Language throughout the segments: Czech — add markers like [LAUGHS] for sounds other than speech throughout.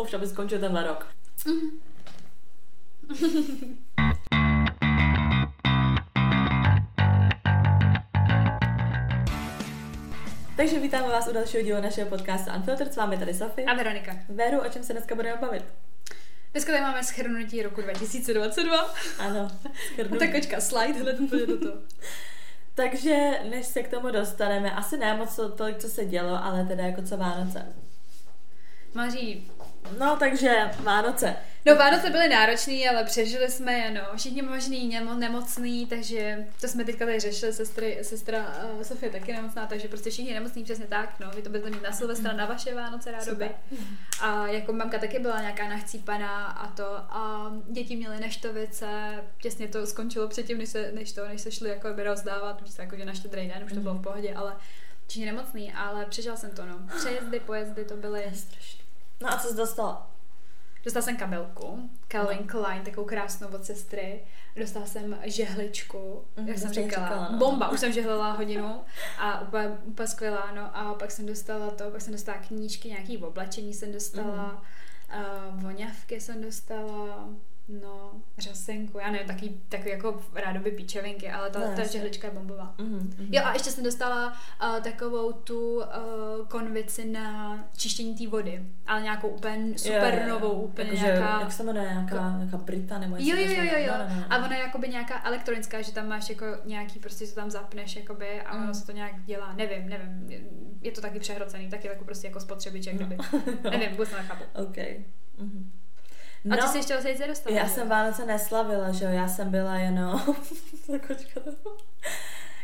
Už aby skončil tenhle rok. [LAUGHS] Takže vítáme vás u dalšího dílu našeho podcastu Unfiltered. S vámi tady Sofie. A Veronika. Veru, o čem se dneska budeme bavit? Dneska tady máme schrnutí roku 2022. Ano, [LAUGHS] schrnutí. Tak kočka, slide hned úplně do toho. [LAUGHS] Takže než se k tomu dostaneme, asi ne moc to, tolik, co se dělo, ale teda jako co Vánoce. Maří. No, takže Vánoce. No Vánoce byly náročný, ale přežili jsme je, no. Všichni možný nemo, nemocný, takže to jsme teďka tady řešili, sestry, sestra uh, Sofie taky nemocná, takže prostě všichni nemocní, přesně tak, no. Vy to budete mít na Silvestra, na vaše Vánoce rádoby. A jako mamka taky byla nějaká nachcípaná a to. A děti měly neštovice, těsně to skončilo předtím, než se, než to, než se šli jako by rozdávat, víš, jako že na štědrý den už to bylo v pohodě, ale všichni nemocný, ale přežil jsem to, no. Přejezdy, pojezdy, to byly strašné. No a co jsi dostala? Dostala jsem kabelku, Calvin no. Klein, takovou krásnou od sestry. Dostala jsem žehličku, mm, jak jsem říkala. Čekala, no. Bomba, už jsem žehlila hodinu a úplně, úplně skvělá, no. A pak jsem dostala to, pak jsem dostala knížky, nějaký oblečení jsem dostala, mm. uh, voňavky jsem dostala, No, řasenku, já nevím, taky, taky jako rádoby píčevinky, ale ta, no, ta žehlička je bombová. Mm-hmm. Jo a ještě jsem dostala uh, takovou tu uh, konvici na čištění té vody, ale nějakou úplně super jo, jo, novou, úplně jako, nějaká... Že, jak se jmenuje, nějaká, nějaká Brita nebo Jo, jo, jo, jo, jo. No, no, no. A ona je jakoby nějaká elektronická, že tam máš jako nějaký, prostě se tam zapneš jakoby a ono mm. se to nějak dělá, nevím, nevím, je to taky přehrocený, taky jako prostě jako spotřebič, jak no. [LAUGHS] nevím, vůbec nechápu. Okay. Mm-hmm. No, a ty no, jsi ještě vlastně se dostala. Já jsem Vánoce neslavila, že jo, já jsem byla jenom... [LAUGHS]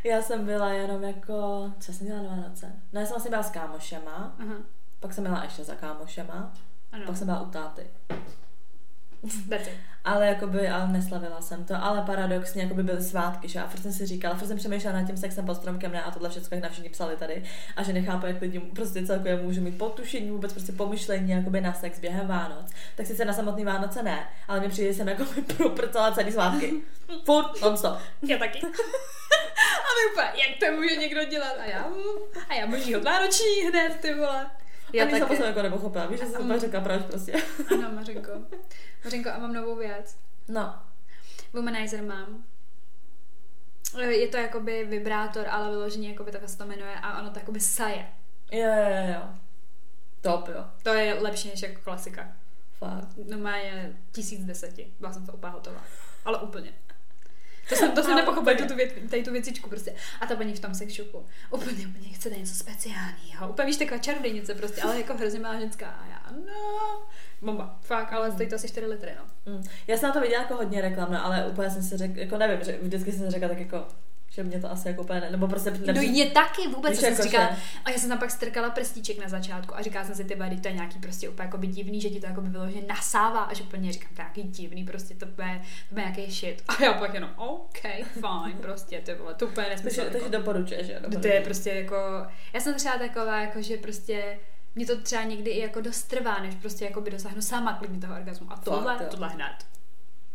já jsem byla jenom jako... Co jsem dělala na Vánoce? No já jsem vlastně byla s kámošema, Aha. pak jsem byla ještě za kámošema, ano. pak jsem byla u táty. Ale jakoby, ale neslavila jsem to, ale paradoxně jakoby byly svátky, že a furt jsem si říkala, furt jsem přemýšlela nad tím sexem pod stromkem, ne, a tohle všechno, jak na všichni psali tady, a že nechápu, jak lidi prostě celkově můžu mít potušení, vůbec prostě pomyšlení jakoby na sex během Vánoc. Tak sice na samotný Vánoce ne, ale mě přijde, že jsem jako [LAUGHS] proprcala celý svátky. Furt, non stop. Já taky. [LAUGHS] a my úplně, jak to může někdo dělat? A já, a já božího vánoční hned, ty vole. Já Ani taky. jsem jako nepochopila, víš, že jsem um, řekla proč prostě. Ano, Mařenko. Mařenko, a mám novou věc. No. Womanizer mám. Je to jakoby vibrátor, ale vyloženě jakoby takhle se to jmenuje a ono to jakoby saje. Jo, jo, jo. Top, jo. To je lepší než jako klasika. Fakt. No má je tisíc deseti. Byla jsem to úplně hotová. Ale úplně. To jsem, to jsem nepochopila, tu, věc, tady tu věcičku prostě. A ta paní v tom sex shopu, úplně, úplně chce něco speciálního. Úplně víš, taková čarodějnice prostě, ale jako hrozně má ženská. A já, no, bomba, fakt, ale stojí to asi 4 litry, no. Mm. Já jsem na to viděla jako hodně reklam, no, ale úplně jsem si řekla, jako nevím, že vždycky jsem si řekla tak jako, že mě to asi jako úplně, ne, nebo prostě... Nepři... No je taky vůbec, jsem jako si říkala, a já jsem tam pak strkala prstíček na začátku a říkala jsem si, ty vady, to je nějaký prostě úplně jako by divný, že ti to jako by bylo, že nasává a že úplně říkám, to je nějaký divný, prostě to bude, to bude nějaký shit. [LAUGHS] A já pak jenom, OK, fine, prostě, ty vole, to úplně nesmysl. Takže, jako, takže doporučuješ, že? To je prostě jako, já jsem třeba taková, jako, že prostě mě to třeba někdy i jako dost trvá, než prostě jako by dosáhnu sama klidně toho orgasmu. A tohle, tohle hned.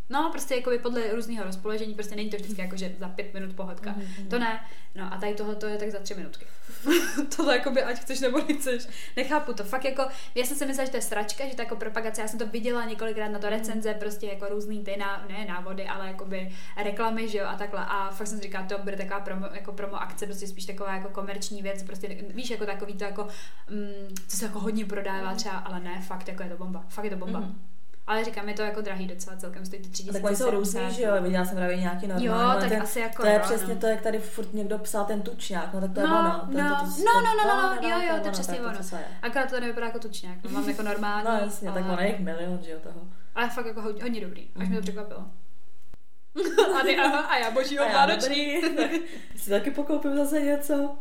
No, prostě jako podle různého rozpoložení, prostě není to vždycky jako, že za pět minut pohodka. Mm-hmm. To ne. No a tady tohle to je tak za tři minutky. [LAUGHS] tohle jako by ať chceš nebo nechceš. Nechápu to. Fakt jako, já jsem si myslela, že to je sračka, že to jako propagace, já jsem to viděla několikrát na to recenze, prostě jako různý ty ná, ne návody, ale jakoby reklamy, že jo, a takhle. A fakt jsem si říkala, to bude taková promo, jako promo akce, prostě spíš taková jako komerční věc, prostě víš, jako takový to jako, mm, co se jako hodně prodává třeba, ale ne, fakt jako je to bomba. Fakt je to bomba. Mm-hmm. Ale říkám, je to jako drahý docela celkem, stojí to 3000. Tak oni jsou různý, že jo, viděla jsem právě nějaký normální. Jo, tak ten, asi jako To je jo, přesně no. to, jak tady furt někdo psal ten tučňák, no tak to je no, ono. To, no, to, to, no, no, no, no, no, jo, jo, to je přesně ono. Akorát to nevypadá jako tučňák, no, mám jako normální. No jasně, tak ono je milion, že jo, toho. Ale fakt jako hodně, dobrý, až mi to mhm. překvapilo. [LAUGHS] a, ty, aha, a já božího vánoční. [LAUGHS] [LAUGHS] si taky pokoupím zase něco.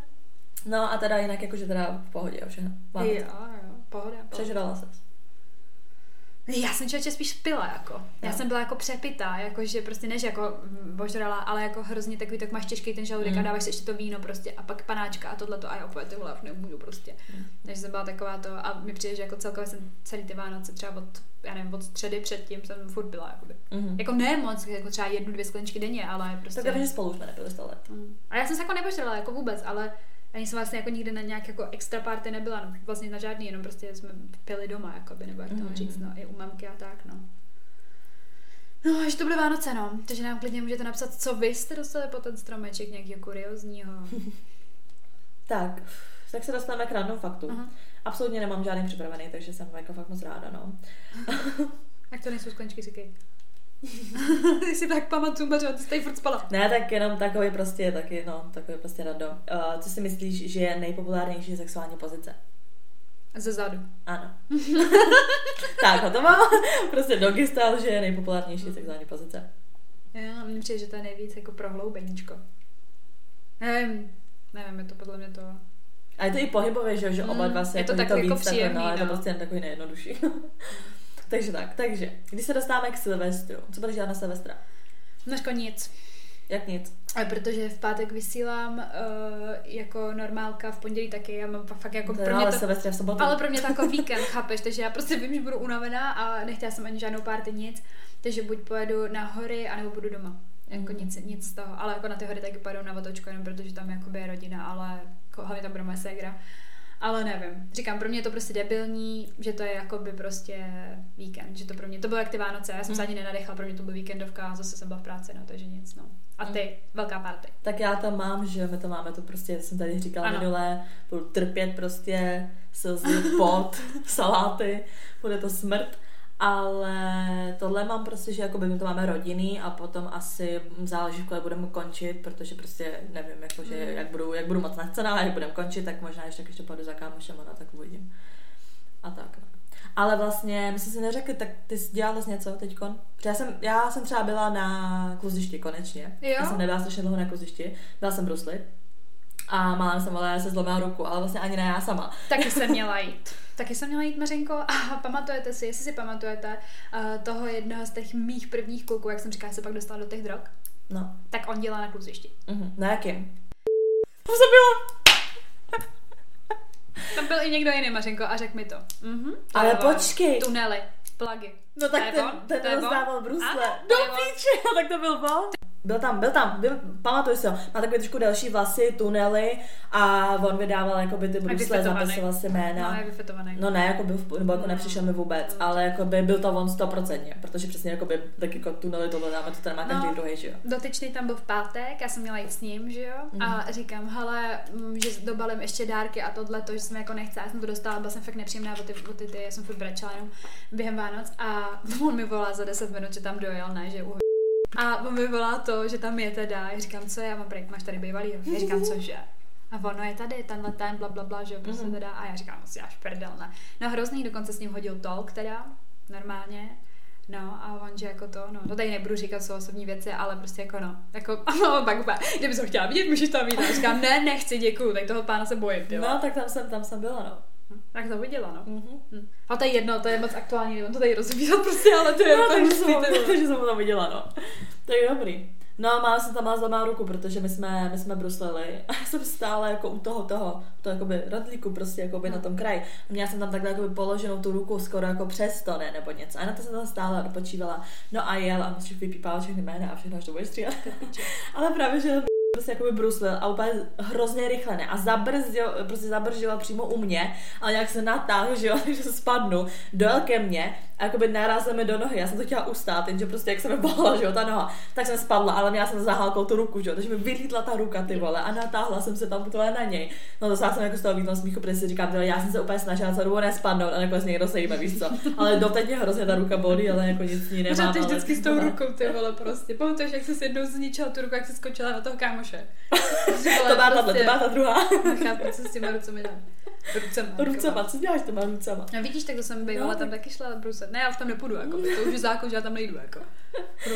No a teda jinak jakože teda v pohodě všechno. Jo, jo, pohoda. Přežrala ses. Já jsem člověče spíš pila, jako. Já no. jsem byla jako přepitá, jako že prostě než jako božrala, ale jako hrozně takový, tak máš těžký ten žaludek mm. a dáváš si ještě to víno prostě a pak panáčka a tohle a já opět ty vole, nemůžu prostě. Mm. Takže jsem byla taková to a mi přijde, že jako celkově jsem celý ty Vánoce třeba od, já nevím, od středy předtím jsem furt byla, jakoby. Mm. Jako ne moc, jako třeba jednu, dvě sklenčky denně, ale prostě. Tak že spolu jsme nepili 100 let. Mm. A já jsem se jako nepožrala, jako vůbec, ale Ani jsem vlastně jako nikdy na nějak jako extra party nebyla, no, vlastně na žádný, jenom prostě jsme pili doma, jakoby, nebo jak to mm-hmm. říct, no, i u mamky a tak, no. No, až to bude Vánoce, no. Takže nám klidně můžete napsat, co vy jste dostali po ten stromeček nějakého kuriozního. [LAUGHS] tak, tak se dostaneme k random faktu. Uh-huh. Absolutně nemám žádný připravený, takže jsem jako fakt moc ráda, no. [LAUGHS] Jak to nejsou skleničky, říkej. [LAUGHS] Si tak pamatuju, že ty jsi furt spala. Ne, tak jenom takový prostě, taky, no, takový prostě random. Uh, co si myslíš, že je nejpopulárnější sexuální pozice? Ze zadu. Ano. [LAUGHS] tak, to mám. [LAUGHS] prostě doggy style, že je nejpopulárnější sexuální pozice. Já, mně přijde, že to je nejvíc jako prohloubeníčko. Nevím, nevím, je to podle mě to... A je to i pohybové, že, že oba mm, dva se je to jako, jako víc, příjemný, no, no. je to prostě jen takový nejjednodušší. Takže tak, takže, když se dostáváme k Silvestru, co budeš dělat na Silvestra? Dneska nic. Jak nic? A protože v pátek vysílám uh, jako normálka, v pondělí taky, já mám fakt jako pro mě to, v sobotu. ale pro mě to jako [LAUGHS] víkend, chápeš, takže já prostě vím, že budu unavená a nechtěla jsem ani žádnou párty nic, takže buď pojedu na hory, anebo budu doma. Jako mm. nic, nic z toho, ale jako na ty hory taky pojedu na votočku, jenom protože tam jakoby je rodina, ale jako, hlavně tam bude moje ségra. Ale nevím. Říkám, pro mě je to prostě debilní, že to je jako by prostě víkend, že to pro mě, to bylo jak ty Vánoce, já jsem mm. se ani nenadechla, pro mě to byl víkendovka a zase jsem byla v práci, no, takže nic, no. A ty, mm. velká party. Tak já tam mám, že my to máme, to prostě jsem tady říkala ano. minule, budu trpět prostě slzy, pot, [LAUGHS] saláty, bude to smrt ale tohle mám prostě, že jakoby my to máme rodiny a potom asi záleží, kolik budeme končit, protože prostě nevím, jako, že mm. jak, budu, jak budu moc nachcená, jak budeme končit, tak možná ještě, ještě půjdu za kámošem a tak uvidím. A tak. No. Ale vlastně, my jsme si neřekli, tak ty jsi dělala vlastně něco teďkon? Já jsem, já jsem třeba byla na kluzišti konečně. Jo? Já jsem nebyla strašně dlouho na kluzišti. Byla jsem Brusli. A malá jsem ale se zlomila ruku, ale vlastně ani ne já sama. Taky jsem [LAUGHS] měla jít. Taky jsem měla jít, Mařenko. A pamatujete si, jestli si pamatujete, uh, toho jednoho z těch mých prvních kluků, jak jsem říkala, se pak dostala do těch drog? No. Tak on dělá na kluzišti. Uh-huh. Na jakým? To se bylo. Tam byl i někdo jiný, Mařenko, a řekl mi to. Uh-huh. Ale počkej. Tunely, plagy. No tak ten, ten, ten rozdával brusle. Do píče, [LAUGHS] tak to byl on. Byl tam, byl tam, byl, pamatuju si ho, má takové trošku delší vlasy, tunely a on vydával jako by ty brusle, zapisoval si jména. No. No ne, jako byl, nebo jako no. nepřišel mi vůbec, no. ale jako by byl to on stoprocentně, protože přesně jako by tak jako tunely tohle dáme, to tady má každý no, druhý, že jo. Dotyčný tam byl v pátek, já jsem měla jít s ním, že jo, mm. a říkám, hele, mm, že dobalím ještě dárky a tohle, to, že jsem jako nechce, já jsem to dostala, byla jsem fakt nepříjemná o ty, o ty, ty já jsem furt brečela jenom během Vánoc a [LAUGHS] on mi volá za 10 minut, že tam dojel, ne, že uh a on mi volá to, že tam je teda. Já říkám, co já mám prý, máš tady bývalý. Já říkám, cože? A ono je tady, tenhle ten, bla, bla, bla, že jo, prostě mm-hmm. teda. A já říkám, asi až prdel, ne. No hrozný, dokonce s ním hodil tolk teda, normálně. No a on, že jako to, no, to tady nebudu říkat, co osobní věci, ale prostě jako no, jako, a [LAUGHS] pak úplně, kdyby jsem chtěla vidět, můžeš tam vidět. A říkám, ne, nechci, děkuju, tak toho pána se bojím, tyjo. No, tak tam jsem, tam jsem byla, no. Hm, tak to viděla, no. Mm-hmm. Hm. A to je jedno, to je moc aktuální, on to tady rozvíjet prostě, ale to je no, takže jsem, takže jsem to tam viděla, no. To je dobrý. No a má jsem tam má má ruku, protože my jsme, my jsme brusleli [LAUGHS] a já jsem stála jako u toho, toho, to jakoby radlíku prostě jakoby no. na tom kraji. A měla jsem tam takhle jakoby položenou tu ruku skoro jako přes to, ne, nebo něco. A na to jsem tam stála a dopočívala. No a jel a musíš vypípávat všechny jména a všechno, až to budeš stříhat. [LAUGHS] Ale právě, že prostě jakoby bruslil a úplně hrozně rychle ne. A zabrzdil, prostě zabržila přímo u mě, ale jak se natáhl, že jo, [LAUGHS] že spadnu, dojel ke mně a jakoby narazil mi do nohy. Já jsem to chtěla ustát, jenže prostě jak se mi že jo, ta noha, tak jsem spadla, ale měla jsem zahálkou tu ruku, že jo, takže mi vylítla ta ruka, ty vole, a natáhla jsem se tam tohle na něj. No to jsem jako z toho výkon smíchu, protože si říkám, že já jsem se úplně snažila za ruku nespadnout a nakonec někdo se jíme, víš co. Ale doteď mě hrozně ta ruka bolí, ale jako nic ní nemám. Ty vždycky s tou rukou, ty vole, prostě. Pamatuješ, jak jsi jednou zničila tu ruku, jak jsi skočila na toho kámoše. [LAUGHS] to tato, to má ta druhá. Nechápu, co s těma rucemi. Rucema. Rucema, co děláš těma rucema? No vidíš, tak to jsem bývala, no, tam taky šla bruset. Ne, já už tam nepůjdu, jako, to už je zákon, že já tam nejdu, jako.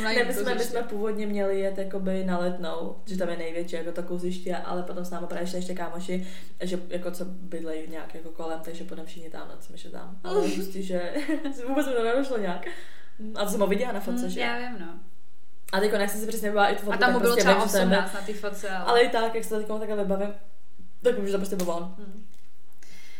Ne, my jsme, my jsme původně měli jet jakoby na letnou, že tam je největší jako to kouziště, ale potom s námi právě šli ještě kámoši, že jako co bydlejí nějak jako kolem, takže potom všichni tam, na co my tam. Ale [LAUGHS] prostě, že [LAUGHS] vůbec mi to nedošlo nějak. A to jsem ho viděla na fotce, mm, že? Já vím, no. A teď jak jsem si přesně byla i tu fotku, A tam mu bylo prostě třeba 18 na ty fotce, ale... ale... i tak, jak se to teď takhle vybavím, tak vím, že to prostě byl on. Hmm.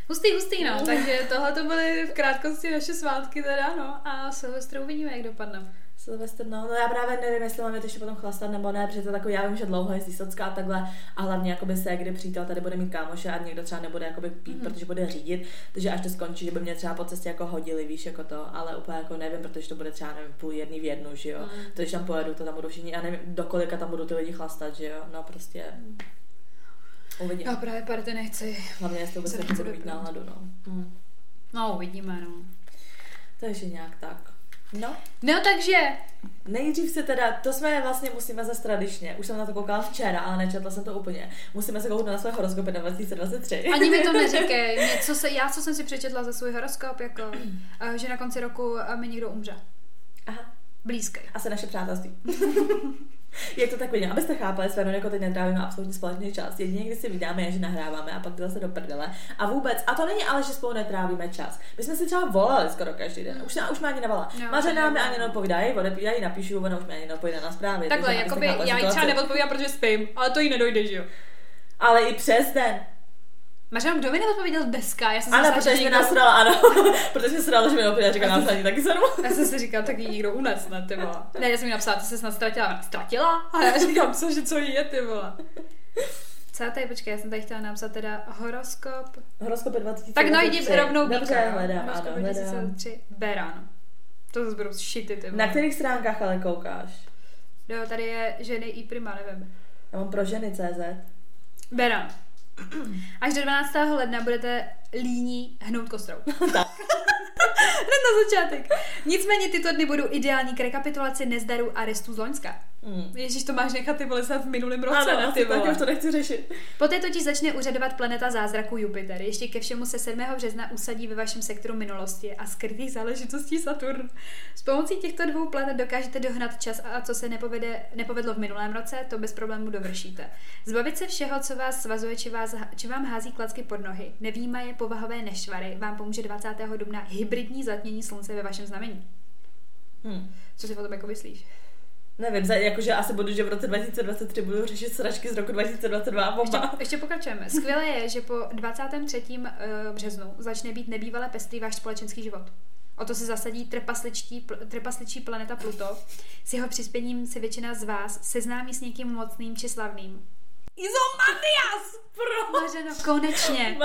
Hustý, hustý, no. Takže tohle to byly v krátkosti naše svátky teda, no. A Silvestr uvidíme, jak dopadne. Silvestr, no, no já právě nevím, jestli mám ještě potom chlastat nebo ne, protože to takový, já vím, že dlouho jezdí socka a takhle a hlavně jakoby se, kdy přítel tady bude mít kámoše a někdo třeba nebude jakoby pít, mm. protože bude řídit, takže až to skončí, že by mě třeba po cestě jako hodili, víš, jako to, ale úplně jako nevím, protože to bude třeba nevím, půl jedný v jednu, že jo. Mm. To, když tam pojedu, to tam budou všichni, a nevím, do kolika tam budou ty lidi chlastat, že jo. No prostě. Uvidíme. Já právě party nechci. Hlavně jestli vůbec nechci mít náladu, no. Mm. No, uvidíme, no. Takže nějak tak. No. No takže. Nejdřív se teda, to jsme vlastně musíme zase tradičně, už jsem na to koukala včera, ale nečetla jsem to úplně. Musíme se kouknout na své horoskopy na 2023. Ani mi to [LAUGHS] neříkej. Něco se, já, co jsem si přečetla za svůj horoskop, jako, [CLEARS THROAT] eh, že na konci roku eh, mi někdo umře. Aha. Blízký. Asi naše přátelství. [LAUGHS] Jak to tak vidím? Abyste chápali, s jako teď netrávíme absolutně společný čas. Jedině, když si vydáme, je, že nahráváme a pak to zase do prdele. A vůbec, a to není ale, že spolu netrávíme čas. My jsme si třeba volali skoro každý den. Už, už má ani nevala. No, Mařena mi ani neodpovídají, odepídají, napíšu, ona už mi ani neodpovídá na zprávy. Takhle, jakoby, já jí třeba neodpovídám, protože spím, ale to jí nedojde, že jo? Ale i přes den. Máš kdo mi neodpověděl dneska? Já jsem ano, protože jsi někdo... nasrala, ano. [LAUGHS] protože jsi nasrala, že mi neodpověděl, říkal nám ani taky sedm. já jsem si říkal, tak jí někdo unes, ne, ty vole. Ne, já jsem jí napsala, ty jsi snad ztratila. Ztratila? A já říkám, co, že co jí je, ty vole. Co tady, počkej, já jsem tady chtěla napsat teda horoskop. Horoskop 20 Tak najdi rovnou Dobře, hledám, ano, hledám. Beran. To zase budou šity, ty vole. Na kterých stránkách ale koukáš? Jo, tady je ženy i prima, nevím. Já mám pro ženy CZ. Beran. Až do 12. ledna budete líní hnout kostrou. [LAUGHS] tak. [LAUGHS] na začátek. Nicméně tyto dny budou ideální k rekapitulaci nezdarů a restů z Loňska. Mm. Ježíš, to máš nechat ty vole v minulém roce, ano, na ty vole. to nechci řešit. Poté totiž začne uřadovat planeta zázraku Jupiter. Ještě ke všemu se 7. března usadí ve vašem sektoru minulosti a skrytých záležitostí Saturn. S pomocí těchto dvou planet dokážete dohnat čas a co se nepovede, nepovedlo v minulém roce, to bez problémů dovršíte. Zbavit se všeho, co vás svazuje, či, vás, či vám hází klacky pod nohy. Nevýmaje povahové nešvary vám pomůže 20. dubna hybridní zatmění slunce ve vašem znamení. Hmm. Co si o tom jako myslíš? Nevím, jakože asi budu, že v roce 2023 budu řešit sračky z roku 2022 a Ještě, ještě pokračujeme. Skvělé je, že po 23. Eh, březnu začne být nebývalé pestrý váš společenský život. O to se zasadí trpasličtí, trpasličí planeta Pluto. S jeho přispěním se většina z vás seznámí s někým mocným či slavným. Izomanias! Pro... Mařeno, konečně.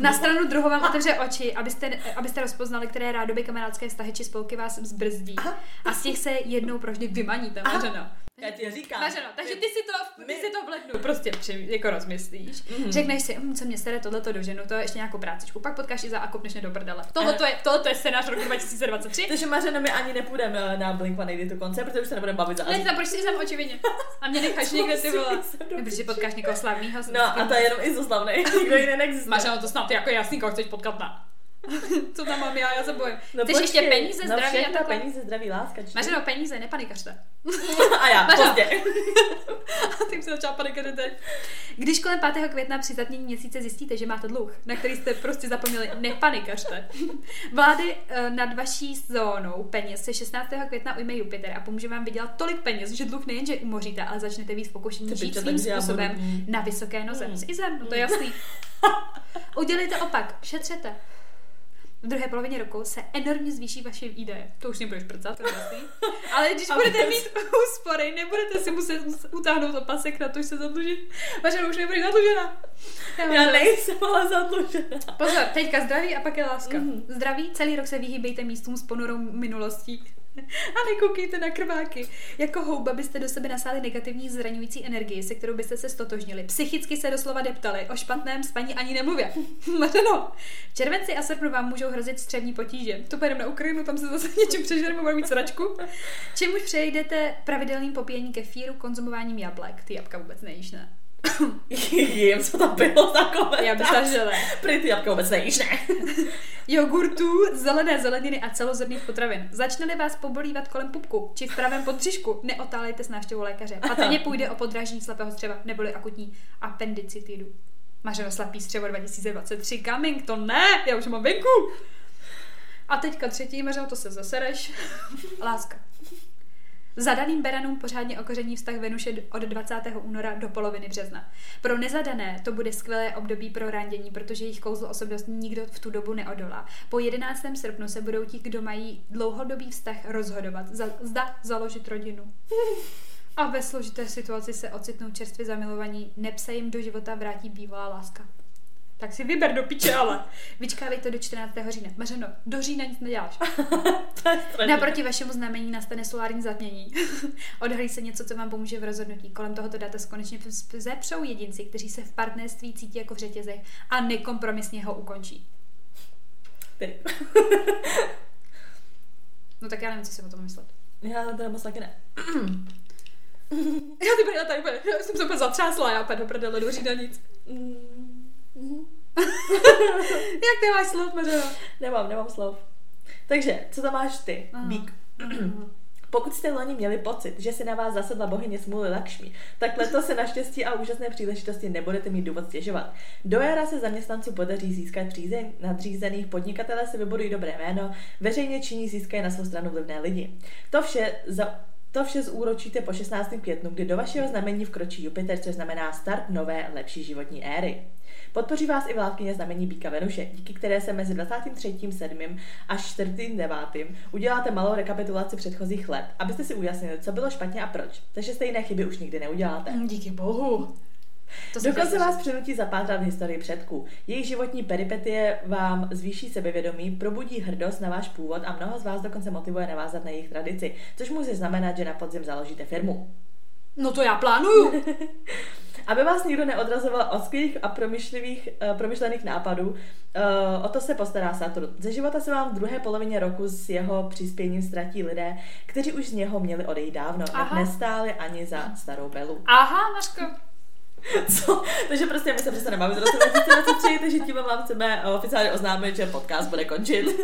Na stranu druhou vám otevře oči, abyste, abyste rozpoznali, které rádoby kamarádské vztahy či spolky vás zbrzdí. Aha. A z těch se jednou proždy vymaníte, Mařeno. Já ti říkám. Mařeno, takže ty si to, ty si to v lednu prostě při, jako rozmyslíš. Mm-hmm. Řekneš si, hm, co mě sere tohleto do ženu, to je ještě nějakou prácičku. Pak potkáš i za a kopneš do prdele. Tohle to je, tohle je scénář roku [LAUGHS] 2023. Takže Mařeno, my ani nepůjdeme na Blink One to konce, protože už se nebudeme bavit za Ne, tam proč si tam očividně. A mě necháš [LAUGHS] někde ty vole. Protože potkáš někoho slavného. No a to je jenom i slavný. [LAUGHS] Nikdo jiný neexistuje. Mařeno, to snad jako jasný, koho chceš potkat na. [LAUGHS] Co tam mám já, já se bojím. No Chceš ještě peníze, no zdraví a takhle? peníze, zdraví, láska. Mařeno, peníze, nepanikařte. [LAUGHS] a já, [LAUGHS] Mařeno. pozdě. a ty se začala panikařit teď. Když kolem 5. května při zatmění měsíce zjistíte, že máte dluh, na který jste prostě zapomněli, nepanikařte. Vlády uh, nad vaší zónou peněz se 16. května ujme Jupiter a pomůže vám vydělat tolik peněz, že dluh nejenže umoříte, ale začnete víc pokušení žít svým způsobem na vysoké noze. Mm. S Izem, no to je jasný. Udělejte opak, šetřete v druhé polovině roku se enormně zvýší vaše výdaje. To už nebudeš prcat, to jasný. [LAUGHS] Ale když budete mít úspory, nebudete si muset utáhnout opasek na to, že se zadlužit. Vaše už nebude zadlužena. Já, Já nejsem ale zadlužena. Pozor, teďka zdraví a pak je láska. Mm-hmm. Zdraví, celý rok se vyhýbejte místům s ponurou minulostí. [LAUGHS] A nekoukejte na krváky. Jako houba byste do sebe nasáli negativní zraňující energii, se kterou byste se stotožnili. Psychicky se doslova deptali. O špatném spaní ani nemluvě. [LAUGHS] Mareno. V červenci a srpnu vám můžou hrozit střevní potíže. To pojedeme na Ukrajinu, tam se zase něčím přežereme, budeme mít sračku. Čemuž přejdete pravidelným popíjení kefíru, konzumováním jablek. Ty jabka vůbec nejíš, ne? Jím, co tam bylo za komentář. Já bych ne. Prý ty jabka vůbec nejíš, ne? Jogurtů, zelené zeleniny a celozrnných potravin. Začne-li vás pobolívat kolem pupku či v pravém podbřišku, neotálejte s návštěvou lékaře. Patrně [LAUGHS] půjde o podrážení slepého střeva neboli akutní appendicitidu. Mařeno slapý střevo 2023 coming, to ne, já už mám venku. A teďka třetí, Mařeno, to se zasereš. Láska. Zadaným beranům pořádně okoření vztah Venuše od 20. února do poloviny března. Pro nezadané to bude skvělé období pro randění, protože jejich kouzlo osobnost nikdo v tu dobu neodolá. Po 11. srpnu se budou ti, kdo mají dlouhodobý vztah, rozhodovat, za, zda založit rodinu. A ve složité situaci se ocitnou čerstvě zamilovaní, nepse jim do života vrátí bývalá láska. Tak si vyber do piče, ale vyčkávej to do 14. října. Mařeno, do října nic neděláš. [LAUGHS] Naproti vašemu znamení nastane solární zatmění. [LAUGHS] Odhalí se něco, co vám pomůže v rozhodnutí. Kolem tohoto data konečně zepřou jedinci, kteří se v partnerství cítí jako v řetězech a nekompromisně ho ukončí. [LAUGHS] no tak já nevím, co si o tom myslet. Já to moc taky ne. [CLEARS THROAT] já ty já tady já jsem se úplně zatřásla, já půjdu prdele do října nic. [LAUGHS] Jak ty máš slov, Mařena? Nemám, nemám slov. Takže, co tam máš ty, Aha. Bík? [CLEARS THROAT] Pokud jste loni měli pocit, že si na vás zasedla bohyně smůly Lakšmi, tak letos se naštěstí a úžasné příležitosti nebudete mít důvod stěžovat. Do jara se zaměstnanců podaří získat přízeň nadřízených, podnikatele se vybudují dobré jméno, veřejně činí získají na svou stranu vlivné lidi. To vše za to vše zúročíte po 16. květnu, kdy do vašeho znamení vkročí Jupiter, což znamená start nové, lepší životní éry. Podpoří vás i vládkyně znamení Bíka Venuše, díky které se mezi 23.7. až 4.9. uděláte malou rekapitulaci předchozích let, abyste si ujasnili, co bylo špatně a proč. Takže stejné chyby už nikdy neuděláte. Díky bohu. To Dokonce vás přinutí zapátrat v historii předků. Jejich životní peripetie vám zvýší sebevědomí, probudí hrdost na váš původ a mnoho z vás dokonce motivuje navázat na jejich tradici, což může znamenat, že na podzim založíte firmu. No to já plánuju. [LAUGHS] Aby vás nikdo neodrazoval od skvělých a promyšlivých, uh, promyšlených nápadů, uh, o to se postará Saturn. Ze života se vám v druhé polovině roku s jeho přispěním ztratí lidé, kteří už z něho měli odejít dávno, Aha. nestáli ani za starou Belu. Aha, Maško. [LAUGHS] Co? Takže prostě my se přestaneme bavit roce 2023, takže tím vám chceme oficiálně oznámit, že podcast bude končit. [CLEARS THROAT]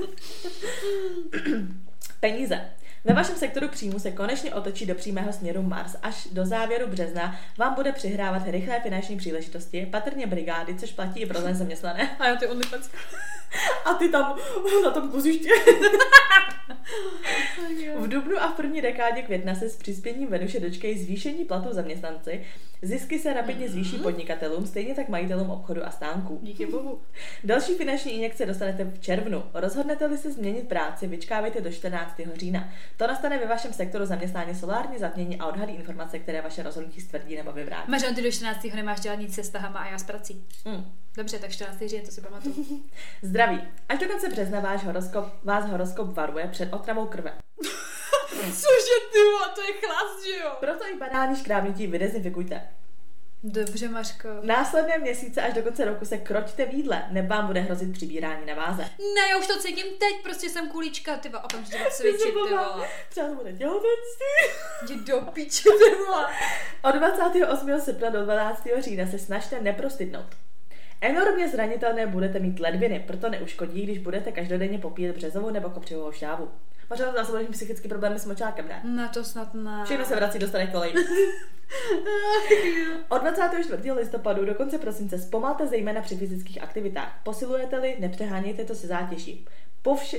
Peníze. Ve vašem sektoru příjmu se konečně otočí do přímého směru Mars. Až do závěru března vám bude přihrávat rychlé finanční příležitosti, patrně brigády, což platí i pro zaměstnané. A já ty OnlyFans. [LAUGHS] A ty tam na tom kuziště. [LAUGHS] v dubnu a v první dekádě května se s přispěním Venuše dočkají zvýšení platu zaměstnanci, zisky se rapidně zvýší mhm. podnikatelům, stejně tak majitelům obchodu a stánků. Díky bohu. Další finanční injekce dostanete v červnu. Rozhodnete-li se změnit práci, vyčkávejte do 14. října. To nastane ve vašem sektoru zaměstnání solární zatmění a odhalí informace, které vaše rozhodnutí stvrdí nebo vyvrátí. Máš, ty do 14. nemáš dělat nic se stahama a já s prací. Mm. Dobře, tak 14. říjen, to si pamatuju. [LAUGHS] Zdraví. Až do konce března váš horoskop, vás horoskop varuje před otravou krve. [LAUGHS] [LAUGHS] Cože ty, to je chlas, že jo? Proto i banální škrábnutí vydezinfikujte. Dobře, Mařko. Následné měsíce až do konce roku se kroťte v jídle, nebo vám bude hrozit přibírání na váze. Ne, já už to cítím teď, prostě jsem kulička, ty vole, okamžitě [LAUGHS] cvičit, ty vole. Třeba to bude těhotenství. Jdi do píče, ty vole. Od 28. srpna do 12. října se snažte neprostydnout. Enormně zranitelné budete mít ledviny, proto neuškodí, když budete každodenně popíjet březovou nebo kopřivou šťávu. Možná zase budeš psychický problémy s močákem, ne? Na to snad ne. Všechno se vrací do staré kolej. [LAUGHS] Od 24. listopadu do konce prosince zpomalte zejména při fyzických aktivitách. Posilujete-li, nepřehánějte to se zátěží. Po, vše,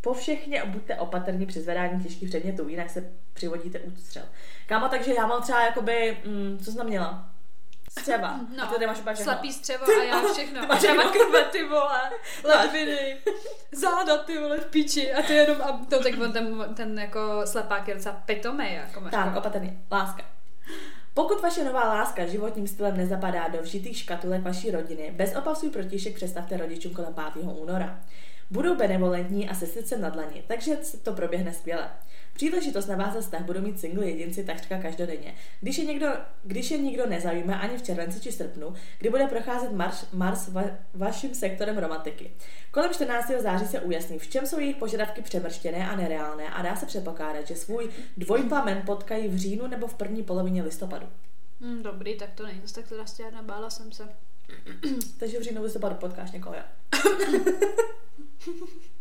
po všechně buďte opatrní při zvedání těžkých předmětů, jinak se přivodíte ústřel. Kámo, takže já mám třeba jakoby, mm, co jsem měla? Střeva. [LAUGHS] No, a ty máš úplně Slepý střevo a já všechno. Ty máš třeba krve, ty vole, [LAUGHS] ledviny, záda, ty vole, v píči. A ty jenom, a to tak on ten, ten jako slepák je docela pitomej, jako máš. Tak, opatrně. Láska. Pokud vaše nová láska životním stylem nezapadá do vžitých škatulek vaší rodiny, bez opasu protišek představte rodičům kolem 5. února. Budou benevolentní a se srdcem na dlani, takže to proběhne skvěle. Příležitost navázat vztah budou mít single jedinci takřka každodenně. Když je, někdo, když je nikdo nezajímá ani v červenci či srpnu, kdy bude procházet Mars, Mars va, vaším sektorem romantiky. Kolem 14. září se ujasní, v čem jsou jejich požadavky přemrštěné a nereálné a dá se předpokládat, že svůj dvojplamen potkají v říjnu nebo v první polovině listopadu. Hmm, dobrý, tak to není tak teda stěrna, bála jsem se. Takže v říjnu listopadu potkáš někoho, já. [LAUGHS] [LAUGHS]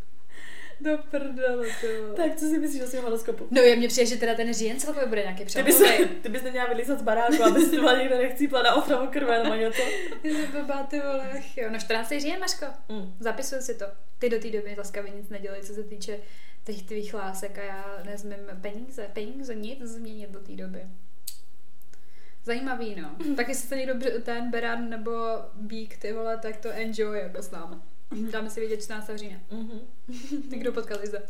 Do prdele, Tak co si myslíš o svém horoskopu? No je mně přijde, že teda ten říjen celkově bude nějaký přelomový. Ty bys, ty bys neměla vylízat z baráku, aby si byla někde nechcípla na opravu krve nebo něco. Jsi blbá, ty vole, ach jo. No 14. říjen, Maško. Mm. Zapisuju si to. Ty do té doby laskavě nic nedělej, co se týče těch tvých lásek a já nezmím peníze, peníze, nic změnit do té doby. Zajímavý, no. Tak jestli to někdo ten beran nebo bík, ty vole, tak to enjoy jako s námi. [CLEARS THROAT] Dáme si vědět 14. října. Mm-hmm. Někdo potkal Liza. [LAUGHS]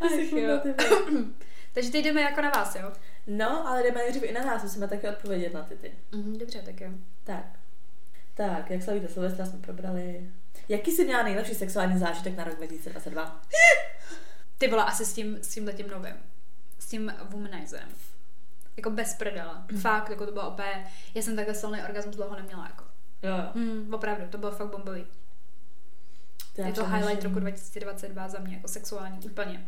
Ach, jo. [CLEARS THROAT] Takže teď jdeme jako na vás, jo? No, ale jdeme nejdřív i na nás, musíme taky odpovědět na ty ty. Mm, dobře, tak jo. Tak. Tak, jak slavíte Silvestra jsme probrali. Jaký jsi měla nejlepší sexuální zážitek na rok 2022? [LAUGHS] Ty vole, asi s tím, s tím letím novým. S tím womanizem. Jako bez prdela. Mm. Fakt, jako to bylo opět. Já jsem takhle silný orgasmus dlouho neměla, jako. Jo. Mm, opravdu, to bylo fakt bombový. To je to highlight roku 2022 za mě, jako sexuální, úplně.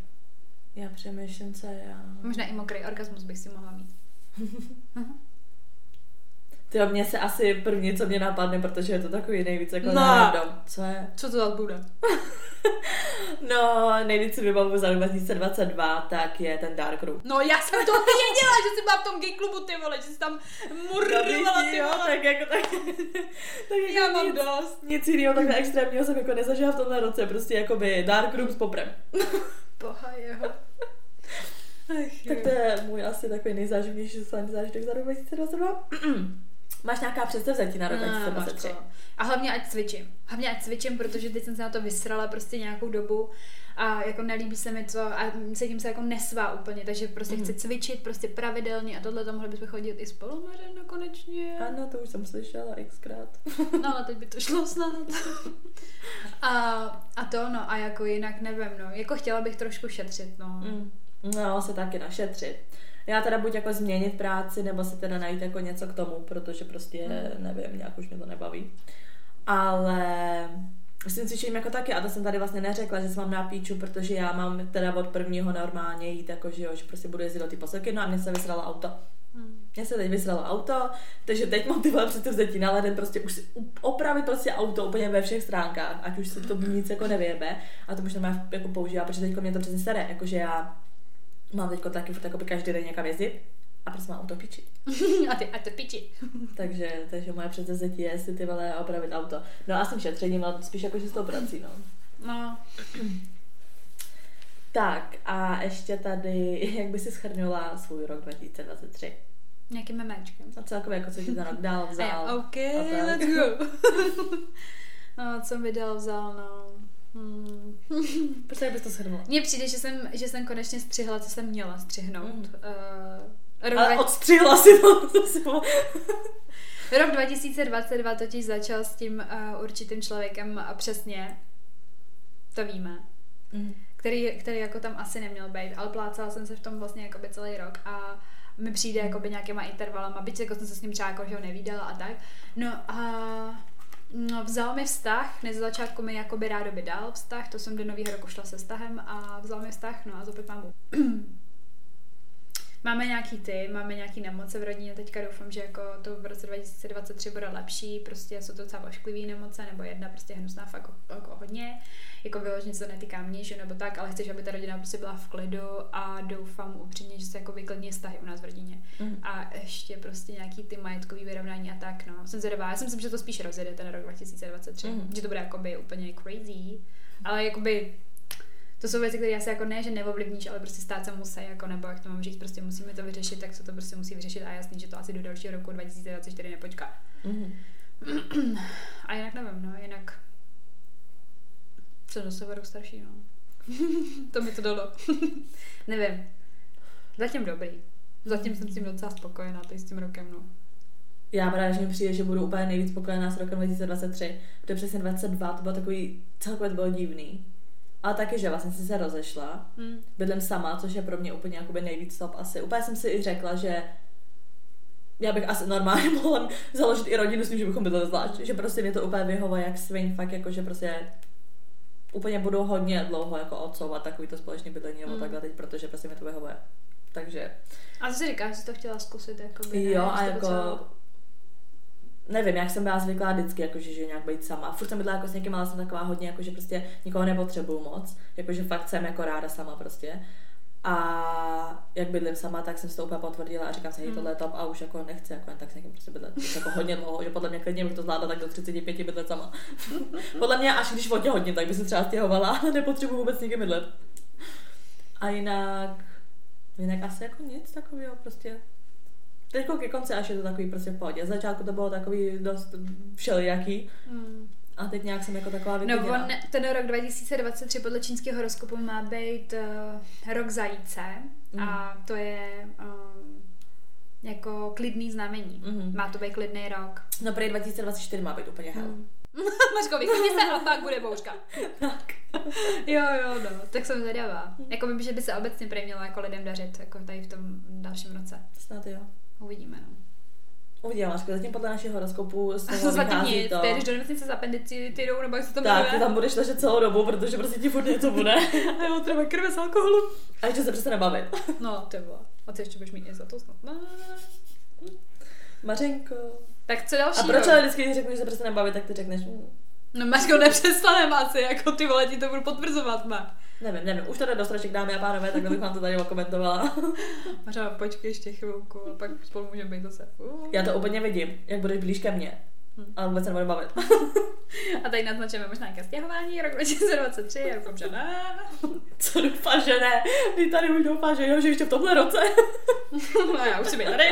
Já přemýšlím, co já... Možná i mokrý orgasmus bych si mohla mít. [LAUGHS] Ty mě se asi první, co mě napadne, protože je to takový nejvíc jako no. random. Co je? Co to tak bude? [LAUGHS] no, nejvíc si vybavu za 2022, tak je ten Dark Room. No já jsem to věděla, že jsi byla v tom gay klubu, ty vole, že jsi tam murdovala, ty vole. tak jako tak, [LAUGHS] tak jako já mám nic, dost. Nic jiného takhle extrémního jsem jako nezažila v tomhle roce, prostě jakoby Dark Room s poprem. [LAUGHS] Boha jeho. Ach, tak to je můj asi takový nejzáživnější zážitek za rok 2022. [CLEARS THROAT] Máš nějaká představzetí na rok 2023? No, a hlavně ať cvičím. Hlavně ať cvičím, protože teď jsem se na to vysrala prostě nějakou dobu a jako nelíbí se mi to a cítím se jako nesvá úplně, takže prostě mm. chci cvičit prostě pravidelně a tohle to mohli bychom chodit i spolu Marina, konečně. Ano, to už jsem slyšela xkrát. [LAUGHS] no ale teď by to šlo snad. a, a to no a jako jinak nevím no, jako chtěla bych trošku šetřit no. Mm. No, se taky našetřit já teda buď jako změnit práci, nebo si teda najít jako něco k tomu, protože prostě, nevím, nějak už mě to nebaví. Ale s tím cvičením jako taky, a to jsem tady vlastně neřekla, že jsem mám na píču, protože já mám teda od prvního normálně jít, jako že jo, že prostě budu jezdit do ty posilky, no a mě se vysralo auto. Hmm. Mně se teď vysralo auto, takže teď mám tyhle předsevzetí na leden prostě už si opravit prostě auto úplně ve všech stránkách, ať už se to nic jako nevyjebe a to už nemá jako používá, protože teď mě to přesně staré, jakože já mám teď taky furt jako každý den někam jezdit a prostě mám auto piči. [LAUGHS] a ty, a to piči. [LAUGHS] takže, takže moje předsevzetí je si ty vole opravit auto. No a s tím šetřením, ale spíš jako, že s tou prací, no. No. [CLEARS THROAT] tak a ještě tady, [LAUGHS] jak by si schrnula svůj rok 2023? Nějakým memečkem. A celkově, jako co ti ten rok dal, vzal. A OK, a let's go. no, co mi dal, vzal, no. Hmm. [LAUGHS] Proč bys to shrnula? Mně přijde, že jsem, že jsem konečně střihla, co jsem měla střihnout. Mm. Uh, rok Ale odstřihla si to. [LAUGHS] rok 2022 totiž začal s tím uh, určitým člověkem a přesně to víme. Mm. Který, který jako tam asi neměl být, ale plácala jsem se v tom vlastně jakoby celý rok a mi přijde jakoby nějakýma intervalama, byť jako jsem se s ním třeba jako, že ho nevídala a tak. No a No, vzal mi vztah, ne z začátku mi jakoby by dal vztah, to jsem do nového roku šla se vztahem a vzal mi vztah, no a zopět mám [CLEARS THROAT] Máme nějaký ty, máme nějaký nemoce v rodině, teďka doufám, že jako to v roce 2023 bude lepší, prostě jsou to docela ošklivý nemoce, nebo jedna prostě hnusná fakt jako hodně jako vyloženě se to netýká mě, že nebo tak, ale chceš, aby ta rodina prostě byla v klidu a doufám upřímně, že se jako vyklidní vztahy u nás v rodině. Mm. A ještě prostě nějaký ty majetkový vyrovnání a tak, no. Jsem zvědavá, já si myslím, že to spíš rozjede ten rok 2023, mm. že to bude jakoby úplně crazy, ale jakoby to jsou věci, které já se jako ne, že neovlivníš, ale prostě stát se musí, jako nebo jak to mám říct, prostě musíme to vyřešit, tak se to prostě musí vyřešit a jasný, že to asi do dalšího roku 2024 nepočká. Mm. [CLEARS THROAT] a jinak nevím, no, jinak jsem zase rok starší, no. [LAUGHS] to mi to dalo. [LAUGHS] Nevím. Zatím dobrý. Zatím jsem s tím docela spokojená, teď s tím rokem, no. Já právě, že mi přijde, že budu úplně nejvíc spokojená s rokem 2023, protože přesně 22 to bylo takový, celkově to bylo divný. Ale taky, že vlastně jsem se rozešla, hmm. bydlím sama, což je pro mě úplně jakoby nejvíc top asi. Úplně jsem si i řekla, že já bych asi normálně [LAUGHS] mohla založit i rodinu s tím, že bychom bydleli zvlášť. Že prostě mě to úplně vyhovuje jak svin, fakt jako, že prostě úplně budu hodně dlouho jako odsouvat takový to společný bydlení nebo mm. takhle teď, protože prostě mi to vyhovuje. Takže... A co si říkáš, že jsi to chtěla zkusit? Jakoby, jo, a jako... Potřeba... Nevím, jak jsem byla zvyklá vždycky, jakože, že nějak být sama. Furt jsem bydlela jako s někým, ale jsem taková hodně, jakože prostě nikoho nepotřebuju moc. Jakože fakt jsem jako ráda sama prostě. A jak bydlím sama, tak jsem si to úplně potvrdila a říkám si, hej, tohle je top a už jako nechci jako jen tak s někým prostě bydlet. Už jako hodně dlouho, že podle mě klidně bych to zvládla tak do 35 bydlet sama. [LAUGHS] podle mě až když hodně hodně, tak by se třeba stěhovala, ale nepotřebuji vůbec někým bydlet. A jinak, jinak asi jako nic takového prostě. Teď ke konci až je to takový prostě v pohodě. Z začátku to bylo takový dost všelijaký. Mm. A teď nějak jsem jako taková vyklidněná. No on, ten rok 2023 podle čínského horoskopu má být uh, rok zajíce mm. a to je um, jako klidný znamení. Mm. Má to být klidný rok. No prý 2024 má být úplně hell. [LAUGHS] Mm. Mařko, vyklidně se a pak bude bouřka. tak. jo, jo, no, tak jsem zvědavá. Mm. Jako by, že by se obecně prý mělo jako lidem dařit, jako tady v tom dalším roce. Snad jo. Uvidíme, no. Uvidíme, Mařko, zatím podle našeho horoskopu toho zatím nic, to. když do nemocnice s apendicitidou, nebo jak se to Tak, ty tam budeš ležet celou dobu, protože prostě ti furt něco bude. [LAUGHS] a jo, třeba krve z alkoholu. A ještě se přestane bavit. no, to bylo. A ty ještě budeš mít něco to snad. No. Mařenko. Tak co další? A proč ale vždycky, když řeknu, že se přestane bavit, tak ty řekneš, hm. No Mařko, nepřestanem asi, jako ty vole, ti to budu potvrzovat, má. Nevím, nevím, už to jde do strašek, dámy a pánové, tak bych vám to tady okomentovala. [LAUGHS] Mařa, počkej ještě chvilku a pak spolu můžeme být zase. Uh. Já to úplně vidím, jak budeš blíž ke mně. Hmm. Ale vůbec se nebudu bavit. [LAUGHS] a tady naznačíme možná nějaké stěhování, rok 2023, [LAUGHS] já doufám, že ne. Co doufám, že ne? Ty tady už doufám, že jo, že ještě v tomhle roce. no já už si být tady.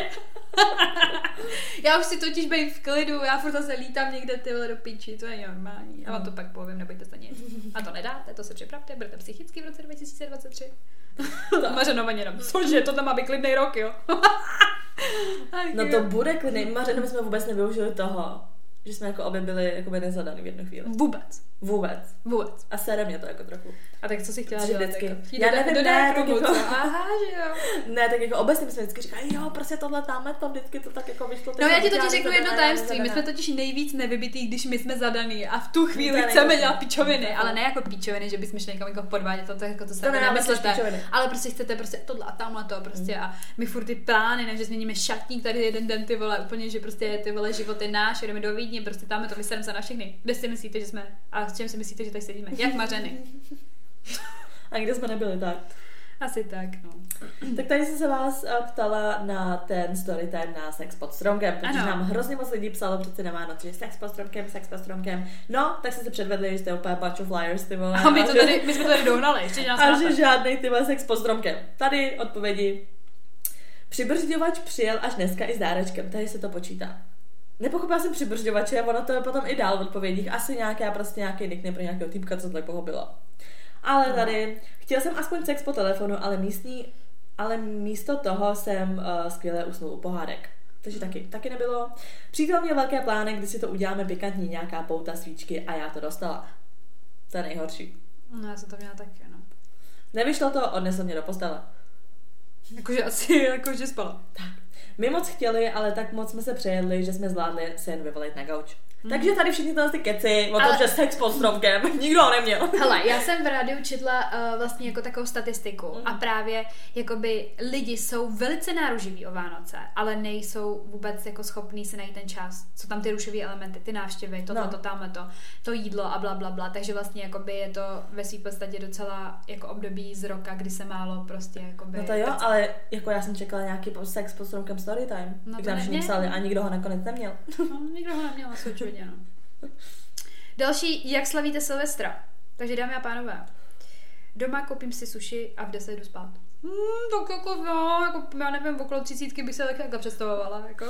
[LAUGHS] já už si totiž být v klidu, já furt zase lítám někde ty do píči, to je normální. A vám to pak povím, nebojte se nic. A to nedáte, to se připravte, budete psychicky v roce 2023. [LAUGHS] Mařeno jenom, cože, to tam má být klidný rok, jo? [LAUGHS] no to bude klidný. Mařeno, my jsme vůbec nevyužili toho, že jsme jako obě byli jako nezadaný v jednu chvíli. Vůbec. Vůbec. Vůbec. A sere mě to jako trochu. A tak co si chtěla dělat? Vždycky. Jako, já nevím, do ne, tak jako, Aha, že jo. [LAUGHS] Ne, tak jako obecně jsme vždycky říkali, jo, prostě tohle tamhle to vždycky to tak jako vyšlo. No já ti totiž řeknu jedno tajemství, my jsme totiž nejvíc nevybitý, když my jsme zadaný a v tu chvíli chceme dělat pičoviny, ale ne jako pičoviny, že bychom šli někam jako podvádět, to, to, jako to se to nemyslíte, ale prostě chcete prostě tohle a tamhle to prostě a my furt ty plány, ne, že změníme šatník tady jeden den ty vole, úplně, že prostě ty vole život je náš, jdeme do Vídně, prostě tam to vyserem se na všechny. Kde si myslíte, že jsme a s čem si myslíte, že tady sedíme? Jak mařeny. A kde jsme nebyli, tak. Asi tak, no. Tak tady jsem se vás eh, ptala na ten storytime na sex pod stromkem, protože ano. nám hrozně moc lidí psalo přece na Vánoce, sex pod stromkem, sex pod stromkem. No, tak jsme se předvedli, že jste úplně bunch of liars, ty vole. A my, to tady, my jsme to tady [LAUGHS] dohnali, ještě A že žádný ty sex pod stromkem. Tady odpovědi. Přibrzďovač přijel až dneska i s dárečkem, tady se to počítá. Nepochopila jsem přibržďovače, ono to je potom i dál v odpovědích. Asi nějaká prostě nějaký nickname pro nějakého týpka, co to pochopila. Ale no. tady, chtěl jsem aspoň sex po telefonu, ale místní, ale místo toho jsem uh, skvěle usnul u pohádek. Takže taky, taky nebylo. Přítel měl velké plány, kdy si to uděláme pikantní, nějaká pouta, svíčky a já to dostala. To je nejhorší. No já jsem to měla taky, no. Nevyšlo to, odnesl mě do postele. Jakože asi, jakože spala. Tak. My moc chtěli, ale tak moc jsme se přejedli, že jsme zvládli se jen vyvolit na gauč. Mm. Takže tady všichni tyhle ty keci o tom, Ale... že sex pod stromkem, [LAUGHS] nikdo ho neměl. Hele, já jsem v rádiu četla uh, vlastně jako takovou statistiku mm. a právě jakoby lidi jsou velice náruživí o Vánoce, ale nejsou vůbec jako schopní si najít ten čas. Co tam ty rušové elementy, ty návštěvy, tohle, no. to, tamhle to, to jídlo a bla, bla, bla. Takže vlastně jakoby je to ve svým podstatě docela jako období z roka, kdy se málo prostě jakoby... No to jo, ale jako já jsem čekala nějaký sex pod stromkem storytime, no když nám psali a nikdo ho nakonec neměl. No, nikdo ho neměl, očividně, no. Další, jak slavíte Silvestra? Takže dámy a pánové, doma koupím si suši a v 10 jdu spát. Hmm, tak jako no, jako, já nevím, okolo třicítky bych se tak jako představovala, jako.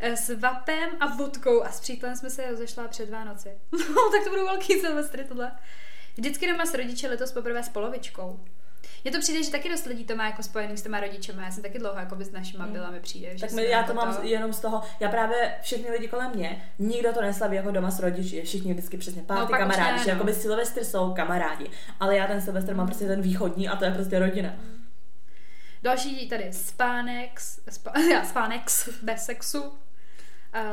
Eh, s vapem a vodkou a s přítelem jsme se rozešla před Vánoci. [LAUGHS] No, tak to budou velký silvestry tohle. Vždycky doma s rodiči letos poprvé s polovičkou. Mně to přijde, že taky dost lidí to má jako spojený s těma rodičema. Já jsem taky dlouho jako s našima hmm. byla, mi přijde. Tak my, já to mám to... jenom z toho, já právě všechny lidi kolem mě, nikdo to neslaví jako doma s rodiči, všichni vždycky přesně párty no, kamarádi, že jako by Silvestr jsou kamarádi, ale já ten Silvestr mám prostě ten východní a to je prostě rodina. Další tady spánek, spa, [LAUGHS] já, spánek bez sexu,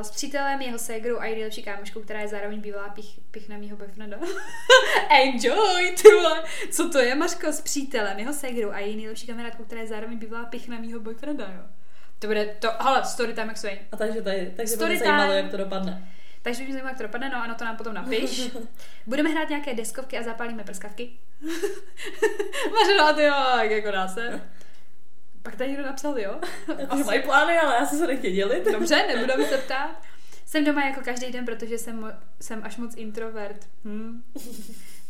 s přítelem, jeho ségrou a nejlepší kámoškou, která je zároveň bývalá pich, pichna mýho boyfrienda. [LAUGHS] Enjoy, ty. Co to je, Mařko? S přítelem, jeho ségrou a její nejlepší kamarádkou, která je zároveň bývalá pichna mýho boyfrienda, jo. To bude to, hele, story time jak A takže tady, takže story by zajímalo, jak to dopadne. Takže mě zajímá, jak to dopadne, no ano, to nám potom napiš. [LAUGHS] Budeme hrát nějaké deskovky a zapálíme prskavky. [LAUGHS] Mařena, ty jo, jak jako dá se. Pak tady někdo napsal, jo? [LAUGHS] Asi mají plány, ale já se se nechtěl dělit. Dobře, [LAUGHS] nebudeme se ptát. Jsem doma jako každý den, protože jsem, jsem až moc introvert. Hm.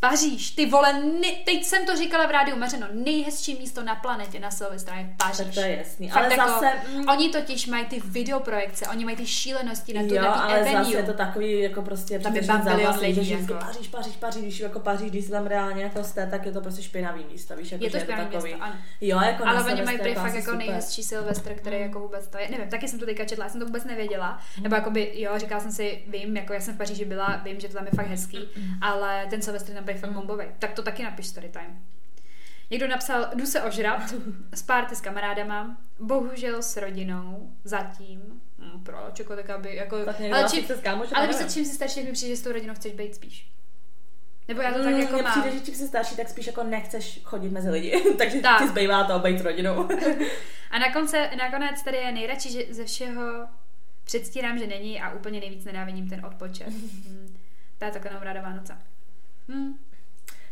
Paříž, ty vole, ne, teď jsem to říkala v rádiu Mařeno, nejhezčí místo na planetě na Silvestra je Paříž. Tak to je jasný, Fakt ale jako, zase... Mm, Oni totiž mají ty videoprojekce, oni mají ty šílenosti na tu jo, na ale Avenue. zase je to takový, jako prostě Tam je závazný, lidí, že jako. Paříž, Paříž, Paříž, když jako Paříž, když se tam reálně jako jste, tak je to prostě špinavý místo, víš, jako, je to špinavý takový. město, ano. Jo, jako Ale oni mají prý fakt jako super. nejhezčí Silvestr, který jako vůbec to je. Nevím, taky jsem to teďka četla, já jsem to vůbec nevěděla. Nebo jakoby, jo, říkala jsem si, vím, jako já jsem v Paříži byla, vím, že to tam je fakt hezký, ale ten Silvestr fakt bombový. Tak to taky napiš story time. Někdo napsal, jdu se ožrat, [LAUGHS] z párty s kamarádama, bohužel s rodinou, zatím. Hm, proč, jako tak aby, jako... Tak ale či, chce s ale nevím. čím si starší, jak mi přijde, že s tou rodinou chceš být spíš. Nebo já to tak Mm, jako mně mám. přijde, že čím jsi starší, tak spíš jako nechceš chodit mezi lidi, [LAUGHS] takže Tak. ti zbývá to být s rodinou. [LAUGHS] A na konce, nakonec tady je nejradši, že ze všeho předstírám, že není a úplně nejvíc nenávidím ten odpočet. Hmm. To je takhle ráda Vánoce. Hmm.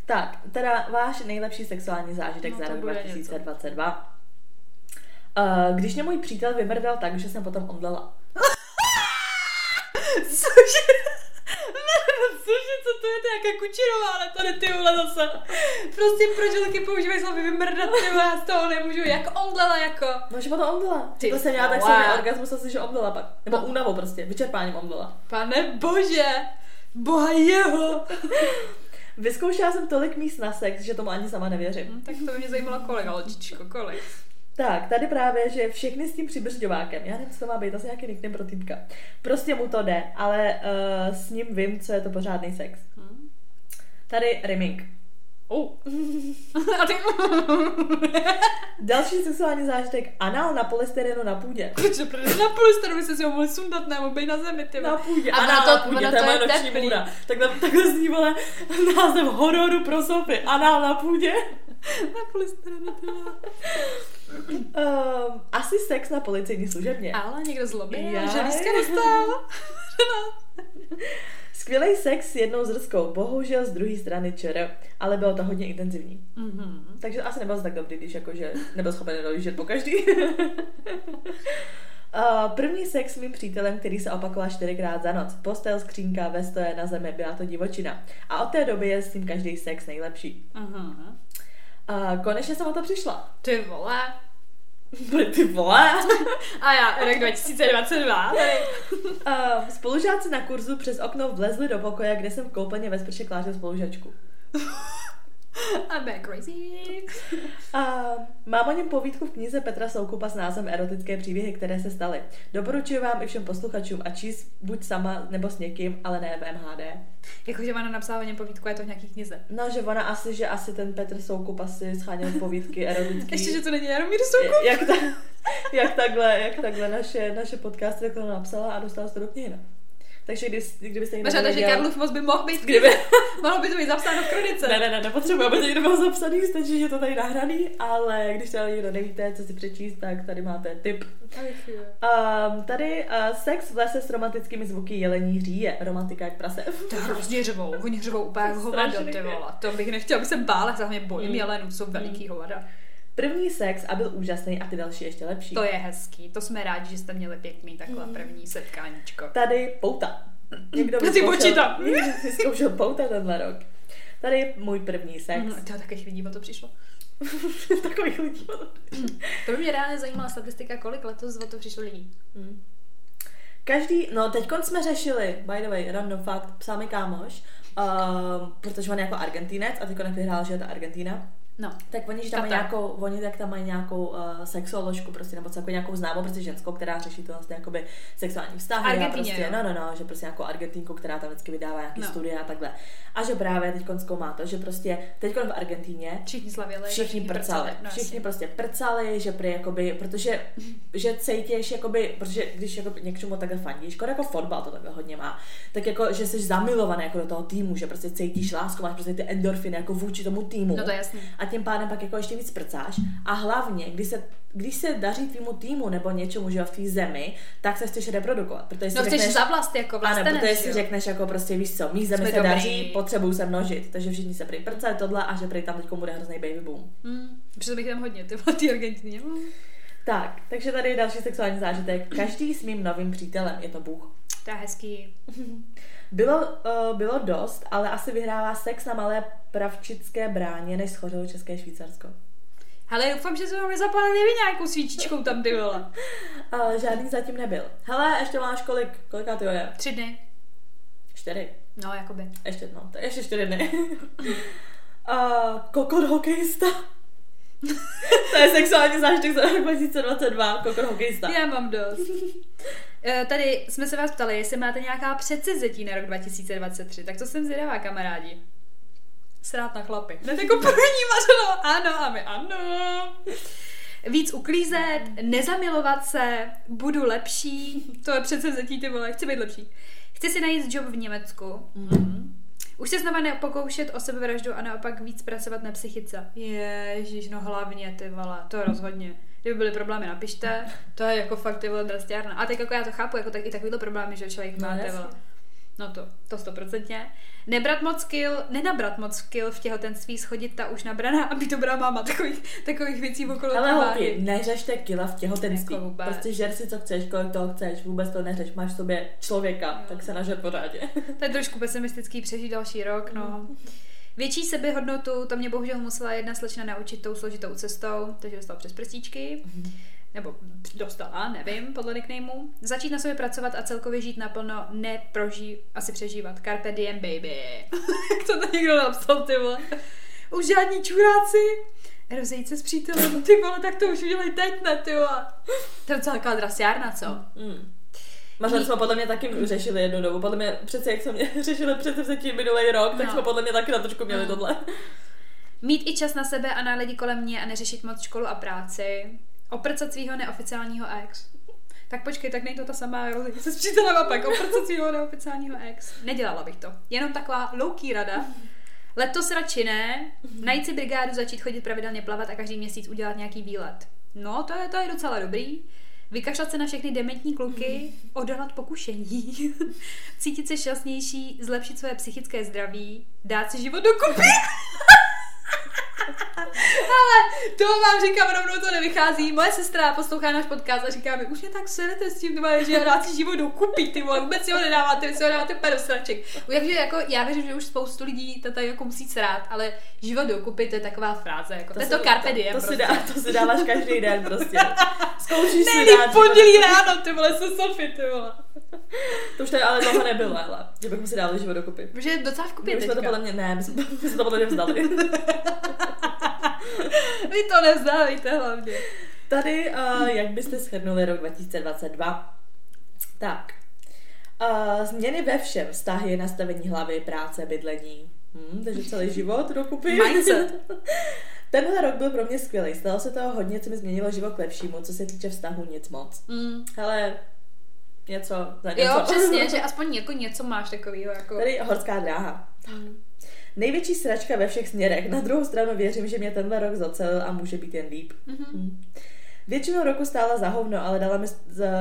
tak, teda váš nejlepší sexuální zážitek No, za to rok bude 2022. Uh, když mě můj přítel vymrdal tak, že jsem potom omdlela. [LAUGHS] Cože? [LAUGHS] Cože, co to je, to je jaká kučirová, ale tady ty vole zase. Prostě proč taky používají slovy vymrdat, ty já z toho nemůžu, jak omdlela, jako. No, že potom omdlela. Ty to jsem měla tak silný orgasmus, asi, že omdlela pak. Nebo únavou prostě, vyčerpáním omdlela. Pane bože, boha jeho. Vyzkoušela jsem tolik míst na sex, že tomu ani sama nevěřím. Hm, tak to by mě zajímalo kolik, holčičko, kolik. Tak, tady právě, že všechny s tím přibržďovákem, já nevím, co to má být, asi nějaký nickname pro týpka. Prostě mu to jde, ale uh, s ním vím, co je to pořádný sex. Hm? Tady rimming. Oh. [LAUGHS] A ty... [LAUGHS] Další sexuální zážitek, anal na polystyrenu na půdě. Proč to prdele na polystyrenu by se si ho mohli sundat nebo být na zemi, ty Na půdě, A anal ono na to- půdě, to je to moje je noční můra. Takhle, takhle zní, vole, název hororu pro Sofy. Anal na půdě. [LAUGHS] Na polystyrenu, ty. Um, asi sex na policejní služebně. Ale někdo zlobí, Jaj. že lístka dostal. Skvělý sex s jednou zrskou, bohužel z druhé strany čer, ale bylo to hodně intenzivní. Mhm. Takže asi nebyl tak dobrý, když jakože nebyl schopen dojíždět po každý. Uh, [LAUGHS] první sex s mým přítelem, který se opakoval čtyřikrát za noc. Postel, skřínka, vestoje na zemi, byla to divočina. A od té doby je s tím každý sex nejlepší. Mhm. Uh, konečně jsem o to přišla. Ty vole. Ty vole! A já, rok 2022. tady. Uh, spolužáci na kurzu přes okno vlezli do pokoje, kde jsem v koupelně ve sprše klářil spolužačku. [LAUGHS] I'm back crazy. [LAUGHS] A mám o něm povídku v knize Petra Soukupa s názvem Erotické příběhy, které se staly. Doporučuji vám i všem posluchačům a číst buď sama nebo s někým, ale ne v MHD. Jakože ona napsala o něm povídku, je to v nějaký knize. No, že ona asi, že asi ten Petr Soukup asi scháněl povídky [LAUGHS] erotický. Ještě, že to není Jaromír Soukup. jak, ta, jak, takhle, jak takhle naše, naše podcasty takhle napsala a dostala se do knihy. Takže když, kdybyste někdo Možná, že nevěděl- Karlův moc by mohl být, Kdyby... [LAUGHS] mohlo by to být zapsáno v kronice. Ne, ne, ne, nepotřebuji, aby to někdo byl zapsaný, stačí, že je to tady nahraný, ale když tady někdo nevíte, co si přečíst, tak tady máte tip. Um, tady uh, sex v lese s romantickými zvuky jelení hříje, romantika jak prase. To je hrozně řvou, oni řvou úplně jak hovado, Strašný. ty vole. To bych nechtěla, abych se bála, já mě bojím Mm. jelenů, jsou veliký hovada. První sex a byl úžasný a ty další ještě lepší. To je hezký, to jsme rádi, že jste měli pěkný takhle první setkáníčko. Tady pouta. Někdo [LAUGHS] Ty vyzkoušel- počítá. [LAUGHS] Někdo vyzkoušel pouta tenhle rok. Tady je můj první sex. Mm, to takových lidí o to přišlo. [LAUGHS] Takových lidí. To by mě reálně zajímala statistika, kolik letos o to přišlo lidí. Mm. Každý, no teď jsme řešili, by the way, random fact, psal mi kámoš, um, protože on je jako Argentinec a teď vyhrál, že je ta Argentina, No, tak oni, že tam mají nějakou, oni tak tam mají nějakou uh, sexuoložku prostě, nebo jako nějakou známou prostě ženskou, která řeší to vlastně jakoby sexuální vztahy. a Argentině, prostě, no, no, no, že prostě nějakou Argentinku, která tam vždycky vydává nějaký No. studie a takhle. A že právě teď zkoumá to, že prostě teď v Argentíně všichni slavěli. všichni prcali. No, všichni jasně. prostě prcali, že prý jakoby, protože že cítíš jakoby, protože když jako něčemu takhle fandíš, skoro jako fotbal to takhle hodně má, tak jako, že jsi zamilovaný jako do toho týmu, že prostě cítíš lásku, máš prostě ty endorfiny jako vůči tomu týmu. No to je jasný. A tím pádem pak jako ještě víc prcáš a hlavně, když se, když se daří tvýmu týmu nebo něčemu, že v té zemi, tak se chceš reprodukovat. Protože no chceš za vlast jako vlastenec, Ano, protože si řekneš jako prostě víš co, mý zemi Jsme se dobrý. daří, potřebuju se množit, takže všichni se prý prcají tohle a že prý tam teď bude hrozný baby boom. Hmm, protože bych tam hodně, ty ty Argentině. Hmm. Tak, takže tady je další sexuální zážitek. Každý s mým novým přítelem, je to Bůh. To je hezký. Bylo, uh, bylo dost, ale asi vyhrává sex na malé pravčické bráně, než schořilo České Švýcarsko. Hele, doufám, že jsme ho nezapálili vy nějakou svíčičkou tam, ty vole. Uh, [LAUGHS] žádný zatím nebyl. Hele, ještě máš kolik, kolika ty je? Tři dny. Čtyři. No, jakoby. Ještě, no, to je ještě čtyři dny. uh, [LAUGHS] kokot hokejista. [LAUGHS] to je sexuální zážitek za rok 2022, kokor hokejista. Já mám dost. Eh, tady jsme se vás ptali, jestli máte nějaká předsevzetí na rok 2023, tak to jsem zvědavá, kamarádi. Srát na chlapy. Ne jako první mařeno, ano, a my ano. Víc uklízet, nezamilovat se, budu lepší, to je přece vzetí, ty vole, chci být lepší. Chci si najít job v Německu. Mm-hmm. Už se znova nepokoušet o sebevraždu a naopak víc pracovat na psychice. Ježíš, no hlavně ty vole, to rozhodně. Kdyby byly problémy, napište. [LAUGHS] To je jako fakt ty vole drastiárna. A tak jako já to chápu, jako tak, i takovýhle problémy, že člověk má no, ty vole. No to, to stoprocentně. Nebrat moc kill, nenabrat moc kill v těhotenství, schodit ta už nabraná a být dobrá máma, takových, takových věcí okolo Ale holky, neřešte kila v těhotenství. Jako prostě žer si, co chceš, kolik toho chceš, vůbec to neřeš, máš v sobě člověka, no. tak se nažer pořádě. [LAUGHS] To je trošku pesimistický přežít další rok, no. Větší sebehodnotu, to mě bohužel musela jedna slečna naučit tou složitou cestou, takže dostala přes prstíčky. Mm-hmm nebo dostala, nevím, podle nicknameu. Začít na sobě pracovat a celkově žít naplno, neproží, asi přežívat. Carpe diem, baby. [LAUGHS] Jak to to někdo napsal, ty vole. Už žádní čuráci. Rozejít se s přítelem, ty vole, tak to už udělej teď, ne, ty vole. To je docela taková drasiárna, co? Mm. Možná jsme podle mě taky řešili jednu dobu. Podle mě přece, jak jsme mě [LAUGHS] řešili přece tím minulý rok, tak no. jsme podle mě taky na trošku měli no. tohle. Mít i čas na sebe a na lidi kolem mě a neřešit moc školu a práci. Oprcat svého neoficiálního ex. Tak počkej, tak není to ta samá rozhodně se s přítelem a pak oprcat svého neoficiálního ex. Nedělala bych to. Jenom taková louký rada. Letos radši ne. Najít si brigádu, začít chodit pravidelně plavat a každý měsíc udělat nějaký výlet. No, to je, to je docela dobrý. Vykašlat se na všechny dementní kluky, odolat pokušení, [LAUGHS] cítit se šťastnější, zlepšit své psychické zdraví, dát si život do kupy. [LAUGHS] [LAUGHS] Ale to vám říkám, rovnou to nevychází. Moje sestra poslouchá náš podcast a říká mi, už mě tak sedete s tím, tyma, že si život dokupí, ty vole, vůbec si ho nedáváte, vy si ho dáváte úplně do sraček. Takže jako, já věřím, že už spoustu lidí to tady jako musí srát, ale život dokupit, to je taková fráze, jako, to, to je to carpe diem. To, to, prostě. si dá, to si dáváš každý den prostě. Zkoušíš si dát. pondělí ráno, ty vole, se Sofie, ty vole. To už tady ale dlouho nebylo, ale že bychom si dali život dokupy. Protože je docela v kupě My jsme to podle mě, ne, my jsme, my jsme to podle mě vzdali. [LAUGHS] [LAUGHS] Vy to nevzdávíte hlavně. Tady, uh, jak byste shrnuli rok 2022? Tak, uh, změny ve všem, vztahy, nastavení hlavy, práce, bydlení. Hmm, takže celý život dokupy. Mindset. [LAUGHS] Tenhle rok byl pro mě skvělý. Stalo se toho hodně, co mi změnilo život k lepšímu, co se týče vztahu, nic moc. Mm. Hele, něco za něco. Jo, přesně, [LAUGHS] že aspoň jako něco máš takového. Jako... Tady horská dráha. Mm. Největší sračka ve všech směrech. Na druhou stranu věřím, že mě tenhle rok zacelil a může být jen líp. Mm-hmm. Mm. Většinu roku stála za hovno, ale dala mi,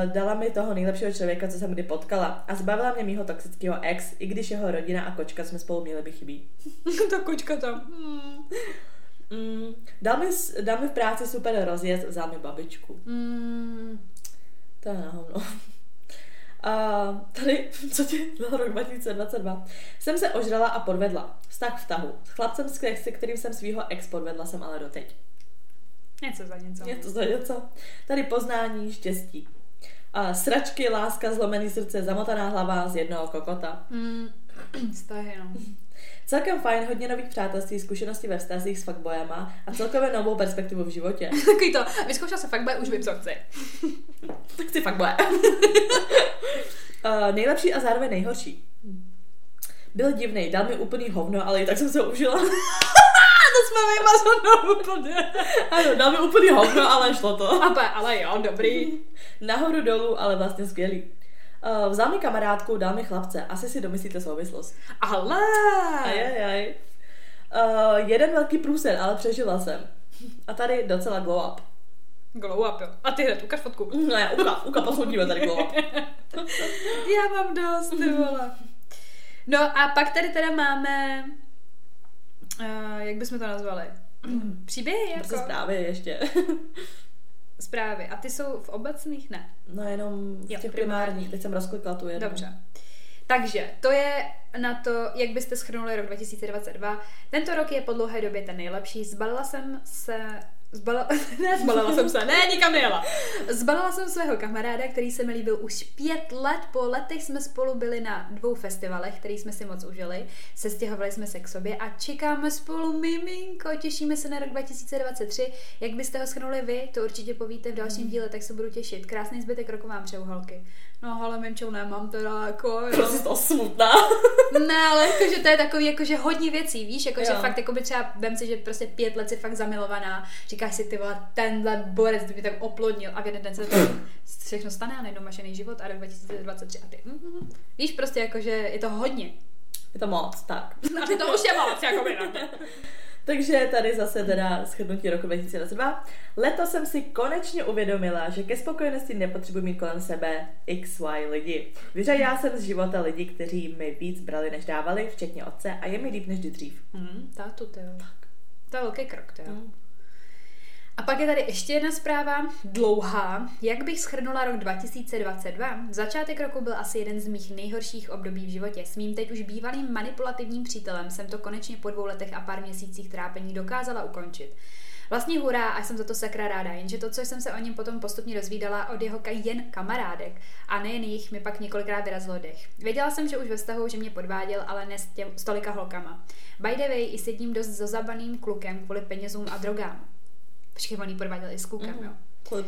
dala mi toho nejlepšího člověka, co jsem kdy potkala. A zbavila mě mýho toxického ex, i když jeho rodina a kočka jsme spolu měli by chybí. [LAUGHS] Ta kočka tam. Hmm. Mm, dal, mi, dal mi v práci super rozjezd, vzal mi babičku. Mm. To je na hovno. A tady, co ti byl rok 2022, jsem se ožrala a podvedla. Vztah vztahu. S chlapcem, se kterým jsem svého ex podvedla, jsem ale doteď. Něco za něco. Něco za něco. Tady poznání, štěstí. A sračky, láska, zlomený srdce, zamotaná hlava z jednoho kokota. Mm, [CLEARS THROAT] vztahy, no. Celkem fajn, hodně nových přátelství, zkušenosti ve vztazích s fuckboyama a celkově novou perspektivu v životě. [LAUGHS] Takový to, vyzkoušel se fuckboy, už vím, co chci. [LAUGHS] chci fuckboy. uh, [LAUGHS] nejlepší a zároveň nejhorší. Byl divný, dal mi úplný hovno, ale i tak jsem se užila. to jsme vymazanou úplně. Ano, dal mi úplný hovno, ale šlo to. Ale, ale jo, dobrý. Nahoru dolů, ale vlastně skvělý. Uh, vzal mi kamarádku, dal mi chlapce. Asi si domyslíte souvislost. Ale! Ajajaj. Uh, jeden velký průser, ale přežila jsem. A tady docela glow up. Glow up, jo. A ty hned, ukaž fotku. Ne, uka, uka posoudíme tady glow up. [LAUGHS] Já mám dost, ty vole. No a pak tady teda máme, uh, jak bychom to nazvali? Příběhy jako? Prostě zprávy ještě. [LAUGHS] Zprávy. A ty jsou v obecných? Ne. No jenom v Jo, těch primárních. primárních. Teď jsem rozklikla tu jednu. Dobře. Takže to je na to, jak byste schrnuli rok 2022. Tento rok je po dlouhé době ten nejlepší. Zbalila jsem se... Zbalila, [LAUGHS] ne, zbalila jsem se, ne, nikam nejela. Zbalila jsem svého kamaráda, který se mi líbil už pět let. Po letech jsme spolu byli na dvou festivalech, který jsme si moc užili. Sestěhovali jsme se k sobě a čekáme spolu miminko. Těšíme se na rok 2023. Jak byste ho schrnuli vy, to určitě povíte v dalším díle, tak se budu těšit. Krásný zbytek roku vám přeju holky. No, ale Mimčou nemám teda jako... Prostě to smutná. [LAUGHS] Ne, ale jakože to je takový jakože hodně věcí, víš, jakože Jo. fakt jakoby třeba vem si, že prostě pět let si fakt zamilovaná, říkáš si ty vole, tenhle borec by mě tak oplodnil a v jeden den se to [CLEARS THROAT] všechno stane a najednou máš jiný život a rok 2023 a ty, mm, víš, prostě jakože je to hodně. Je to moc, tak. [LAUGHS] Ty to už je moc, jakoby na mě. [LAUGHS] Takže tady zase teda shrnutí roku 2022. Letos jsem si konečně uvědomila, že ke spokojenosti nepotřebuji mít kolem sebe XY lidi. Vyřadila jsem z života lidi, kteří mi víc brali, než dávali, včetně otce, a je mi líp než dřív. Hmm, tátu. To je velký krok, ty jo. Mm. A pak je tady ještě jedna zpráva, dlouhá. Jak bych schrnula rok 2022? Začátek roku byl asi jeden z mých nejhorších období v životě. S mým teď už bývalým manipulativním přítelem jsem to konečně po dvou letech a pár měsících trápení dokázala ukončit. Vlastně hurá a jsem za to sakra ráda, jenže to, co jsem se o něm potom postupně dozvídala od jeho jen kamarádek a nejen jich, mi pak několikrát vyrazilo dech. Věděla jsem, že už ve vztahu, že mě podváděl, ale ne s, těm, s tolika holkama. By the way, i s jedním dost zazabaným klukem kvůli penězům a drogám. Počkej, on jí podváděl i s klukem, Mhm. jo. Kvůli.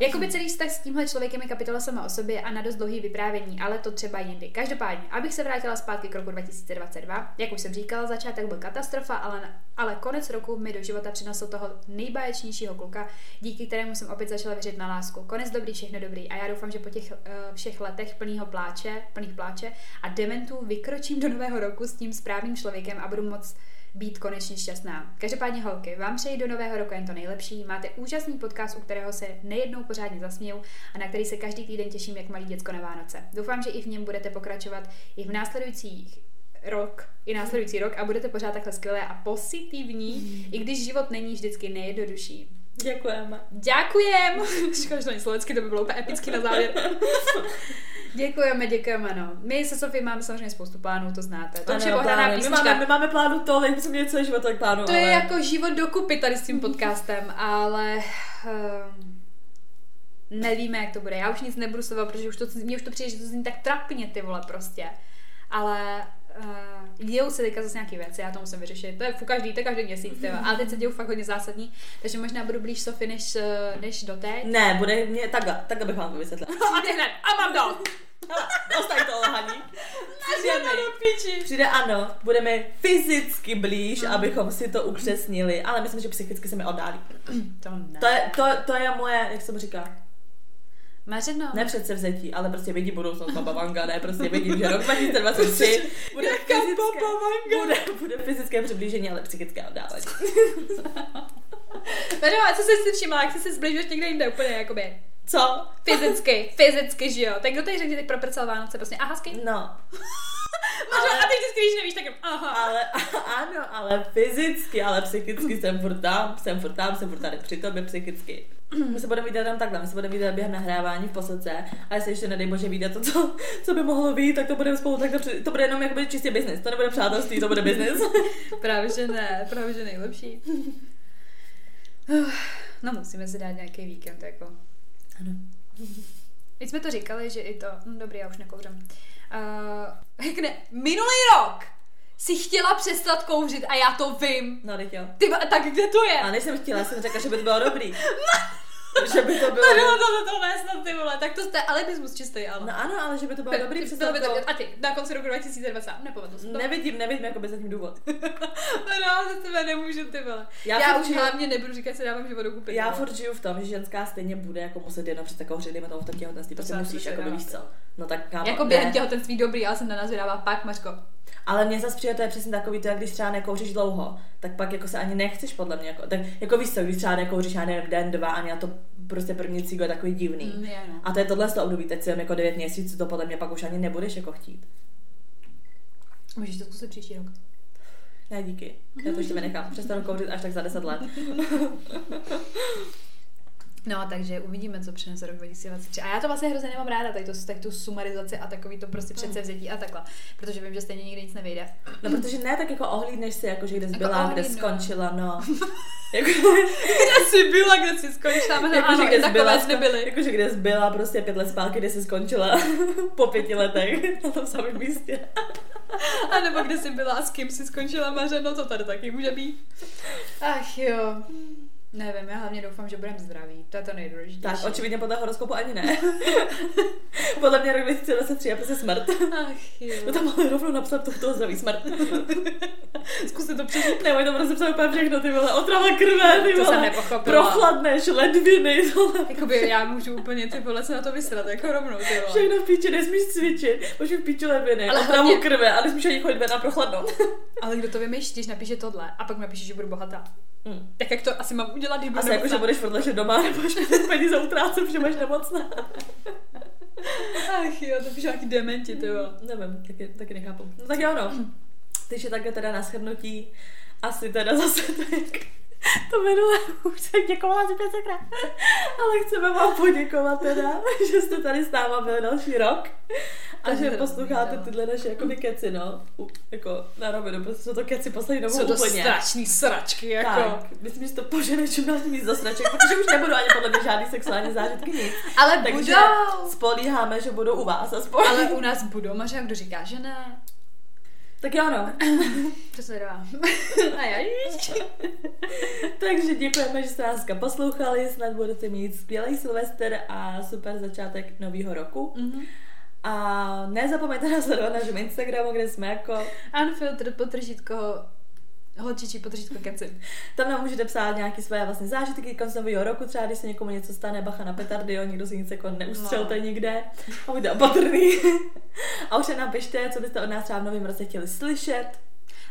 Jakoby celý vztah s tímhle člověkem je kapitola sama o sobě a na dost dlouhý vyprávění, ale to třeba jindy. Každopádně, abych se vrátila zpátky k roku 2022, jak už jsem říkala, začátek byl katastrofa, ale, ale konec roku mi do života přinesl toho nejbáječnějšího kluka, díky kterému jsem opět začala věřit na lásku. Konec dobrý, všechno dobrý a já doufám, že po těch uh, všech letech plného pláče, plných pláče a dementů vykročím do nového roku s tím správným člověkem a budu moc být konečně šťastná. Každopádně holky, vám přeji do nového roku jen to nejlepší. Máte úžasný podcast, u kterého se nejednou pořádně zasměju a na který se každý týden těším jak malý děcko na Vánoce. Doufám, že i v něm budete pokračovat i v následujících rok, i následující rok a budete pořád takhle skvělé a pozitivní, i když život není vždycky nejjednodušší. Děkujeme. Děkujem! [LAUGHS] Škoda, že to není slovenský, to by bylo úplně epický na závěr. [LAUGHS] děkujeme, děkujeme, no. My se Sofie máme samozřejmě spoustu plánů, to znáte. To už je Ano, ohraná plány. My písnička. máme, my máme plánu tolik, my jsme měli celý život tolik plánů, To ale... je jako život dokupy tady s tím [LAUGHS] podcastem, ale um, nevíme, jak to bude. Já už nic nebudu slovat, protože už to, mně už to přijde, že to zní tak trapně, ty vole, prostě. Ale uh, dějou se teďka zase nějaké věci, já to musím vyřešit. To je každý, to je každý měsíc, vole. Ale teď se dějou fakt hodně zásadní, takže možná budu blíž Sofie než, eh, než doteď. Ne, bude mě takhle, takhle bych vám to vysvětlila. [LAUGHS] A ty hned, a mám to! Dostaň to lhaní. Přijde, přijde ano, budeme fyzicky blíž, Mhm. abychom si to upřesnili, ale myslím, že psychicky se mi oddálí. To ne. To je, to, to je moje, jak se mu říká, Mařeno. ne předsevzetí, ale prostě vidím budoucnost Baba Vanga, ne, prostě vidím, že rok [LAUGHS] 2023 bude fyzické, bude, bude fyzické přiblížení, ale psychické oddálení. [LAUGHS] Mařeno, a co jsi si všimla, jak jsi se zbližuješ někde jinde úplně, jakoby. Co? Fyzicky, fyzicky, že jo. Tak kdo tady řekl, že teď proprcal Vánoce, prostě, aha, hezky. No, [LAUGHS] Ale... A teď vždycky, když nevíš, tak jen, aha. ale ano, ale fyzicky, ale psychicky jsem furt tam, jsem furt tam, jsem furt tady při tobě psychicky. [CLEARS THROAT] My se budeme vidět tam takhle, my se budeme vidět během nahrávání v posledce a jestli ještě nedej bože vyjde to, co, co by mohlo být, tak to budeme spolu takhle, při- to bude jenom jakoby čistě business, to nebude přátelství, to bude business. [LAUGHS] Právě, že ne, právě, že nejlepší. [SIGHS] No, musíme si dát nějaký víkend, jako. Ano. Teď jsme to říkali, že i to, no dobrý, já už nekouřím. Uh, jak ne, minulý rok si chtěla přestat kouřit a já to vím. No, teď jo. Ty, tak kde to je? A než jsem chtěla, jsem řekla, že by to bylo dobrý. [LAUGHS] [LAUGHS] že by to bylo... To bylo to, to, to ne, snad ty vole, tak to jste alibismus čistý, ale. No ano, ale že by to bylo dobrý Bylo by to, přestat. a ty, na konci roku 2020, nepovedlo se to. Nevidím, nevidím jako by zatím důvod. [LAUGHS] No, no, za tebe nemůžu, ty vole. Já Já, už žiju- hlavně nebudu říkat, že dávám život kupy. Já furt žiju v tom, že ženská stejně bude jako muset jedno před takovou tomu v tom těhotenství, se musíš, jako víš co. No tak kámo, Jako během těhotenství dobrý, ale jsem na nás vydává pak, Mařko. Ale mně zase přijde, to je přesně takový, to jak když třeba nekouříš dlouho, tak pak jako se ani nechceš podle mě. Jako, tak jako víš co, když třeba nekouříš, já nevím, den, dva, ani na to prostě první cígo je takový divný. Mm, je, no. A to je tohle z toho období, teď jsem jako 9 měsíců, to podle mě pak už ani nebudeš jako chtít. Můžeš to zkusit příští rok. Ne, díky. Já to ještě [LAUGHS] vynechám. Přestanu kouřit až tak za 10 let. [LAUGHS] No, takže uvidíme, co přinese rok 2023. A já to vlastně hrozně nemám ráda, tady, to, tady tu sumarizaci a takový to prostě předsevzetí a takhle, protože vím, že stejně nikdy nic nevyjde. No, protože ne, tak jako ohlídneš si, jako, že kde jsi byla, Jako kde ohlídnu. skončila, no. [LAUGHS] jako, Kde jsi byla, kde jsi skončila, no, jako, ano, že kde jsi byla, jsme byli. jako, že kde jsi byla prostě pět let zpátky, kde jsi skončila [LAUGHS] po pěti letech [LAUGHS] na tom samém místě. A nebo kde jsi byla a s kým jsi skončila Mařeno, to tady taky může být. Ach jo. Nevím, já hlavně doufám, že budeme zdraví. To je to nejdůležitější. Tak, očividně podle horoskopu ani ne. [LAUGHS] podle mě rok 2023 je prostě smrt. Ach jo. No tam mohli rovnou napsat to, toho zdraví smrt. [LAUGHS] Zkuste to přežít. Neboj, to prostě psal úplně všechno, ty vole, otrava krve, ty To vole. jsem nepochopila. Prochladneš, ledviny, tohle. Jakoby já můžu úplně ty vole se na to vysrat, jako rovnou, ty vole. Všechno v píči, nesmíš cvičit, máš v píči ledviny, Ale ale otravu hlavně- krve a nesmíš ani chodit ven a prochladnout. Ale kdo to vymýšlí, když napíše tohle a pak napíše, že budu bohatá. Hmm. Tak jak to asi mám udělat, když budu Asi jako, že budeš furt ležet doma, nebudeš mít peníze utrácet, protože máš nemocná. Ach jo, to píše nějaký dementi, ty vole. Nevím, taky, taky nechápu. No tak jo, no. Takže takhle teda na shrnutí, asi teda zase to jak to minule už jsem děkovala asi pětkrát. Ale chceme vám poděkovat teda, že jste tady s náma byli další rok. A že posloucháte hrozný, tyhle naše jakoby keci, no. U- Jako na rovinu, prostě jsou to keci poslední dobou Jsou to úplně. strašný sračky, jako. Tak, myslím, že to požene čím dál tím víc do sraček, protože už nebudu ani podle mě žádný sexuální zážitky nic. Ale Takže budou. spolíháme, že budou u vás aspoň. Ale u nás budou, máš kdo říká, že ne. Tak jo, no. [LAUGHS] Se dá. A já [LAUGHS] Takže děkujeme, že jste nás poslouchali, snad budete mít skvělý Silvester a super začátek nového roku. Mhm. A nezapomeňte nás sledovat na našem Instagramu, kde jsme jako... Unfiltered potržítko holčičí potržítko keci. Tam nám můžete psát nějaké své vlastně zážitky konc nového roku, třeba když se někomu něco stane, bacha na petardy, jo, nikdo si nic jako neustřelte No. nikde. A buďte opatrný. [LAUGHS] a už se nám pište, co byste od nás třeba v novém roce chtěli slyšet.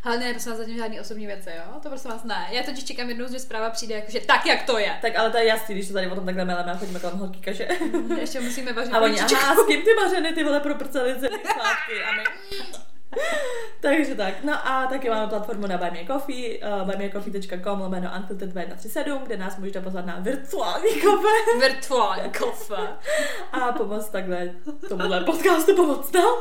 Ale ne, prosím vás, zatím žádný osobní věci, jo? To prosím vás ne. Já totiž čekám jednou, že zpráva přijde jakože tak, jak to je. Tak ale to je jasný, když to tady o tom takhle meleme a chodíme kolem holky kaše. Ještě musíme [LAUGHS] vařit A oni, aha, s kým ty mařeny, ty vole proprceli celý [LAUGHS] svátky a my... [LAUGHS] Takže tak, no a taky máme platformu na Buy Me Coffee, uh, buymeacoffee.com lomeno unfiltered 2137, kde nás můžete pozvat na virtuální kafe Virtuální [LAUGHS] kafe. a pomoct takhle tomuhle podcastu pomoct nám.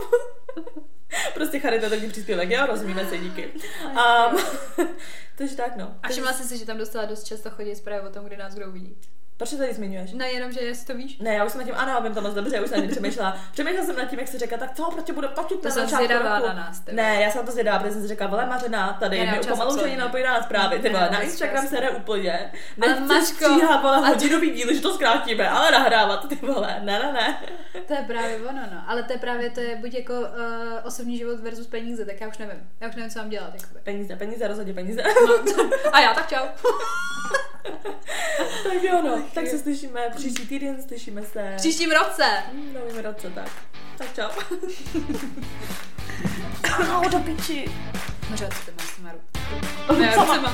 prostě charitativní příspěvek, jo, rozumíme se, díky. Um, [LAUGHS] takže tak, no. A všimla jsi si, že tam dostala dost často chodit zprávy o tom, kde nás kdo uvidí. Proč to tady zmiňuješ? No jenom, že jestli to víš. Ne, já už jsem nad tím, ano, vím to moc dobře, já už jsem nad tím přemýšlela. [LAUGHS] Přemýšlela jsem nad tím, jak se říká, tak co, proč tě budu točit To na jsem zvědavá na nás, ty Ne, já jsem na to zvědavá, protože jsem si říkala, vole Mařena, tady Já mi pomalu už ani na zprávy, ty vole, na. Instagram se jde úplně. Ale Nechci Mařko, stříhat, vole, hodinový díly, že to zkrátíme, ale nahrávat, ty vole, ne, ne, ne. To je právě ono, no. Ale to je právě, to je buď jako uh, osobní život versus peníze, tak já už nevím. Já už nevím, co mám dělat. Jakoby. Peníze, peníze, rozhodně peníze. No, a já, tak čau. [LAUGHS] [LAUGHS] tak jo, no, tak jo. se slyšíme příští týden, slyšíme se V příštím roce. v novém roce, tak. Tak čau. [LAUGHS] Au, do piči. Možná to máš Maru. [LAUGHS] Ne, sama.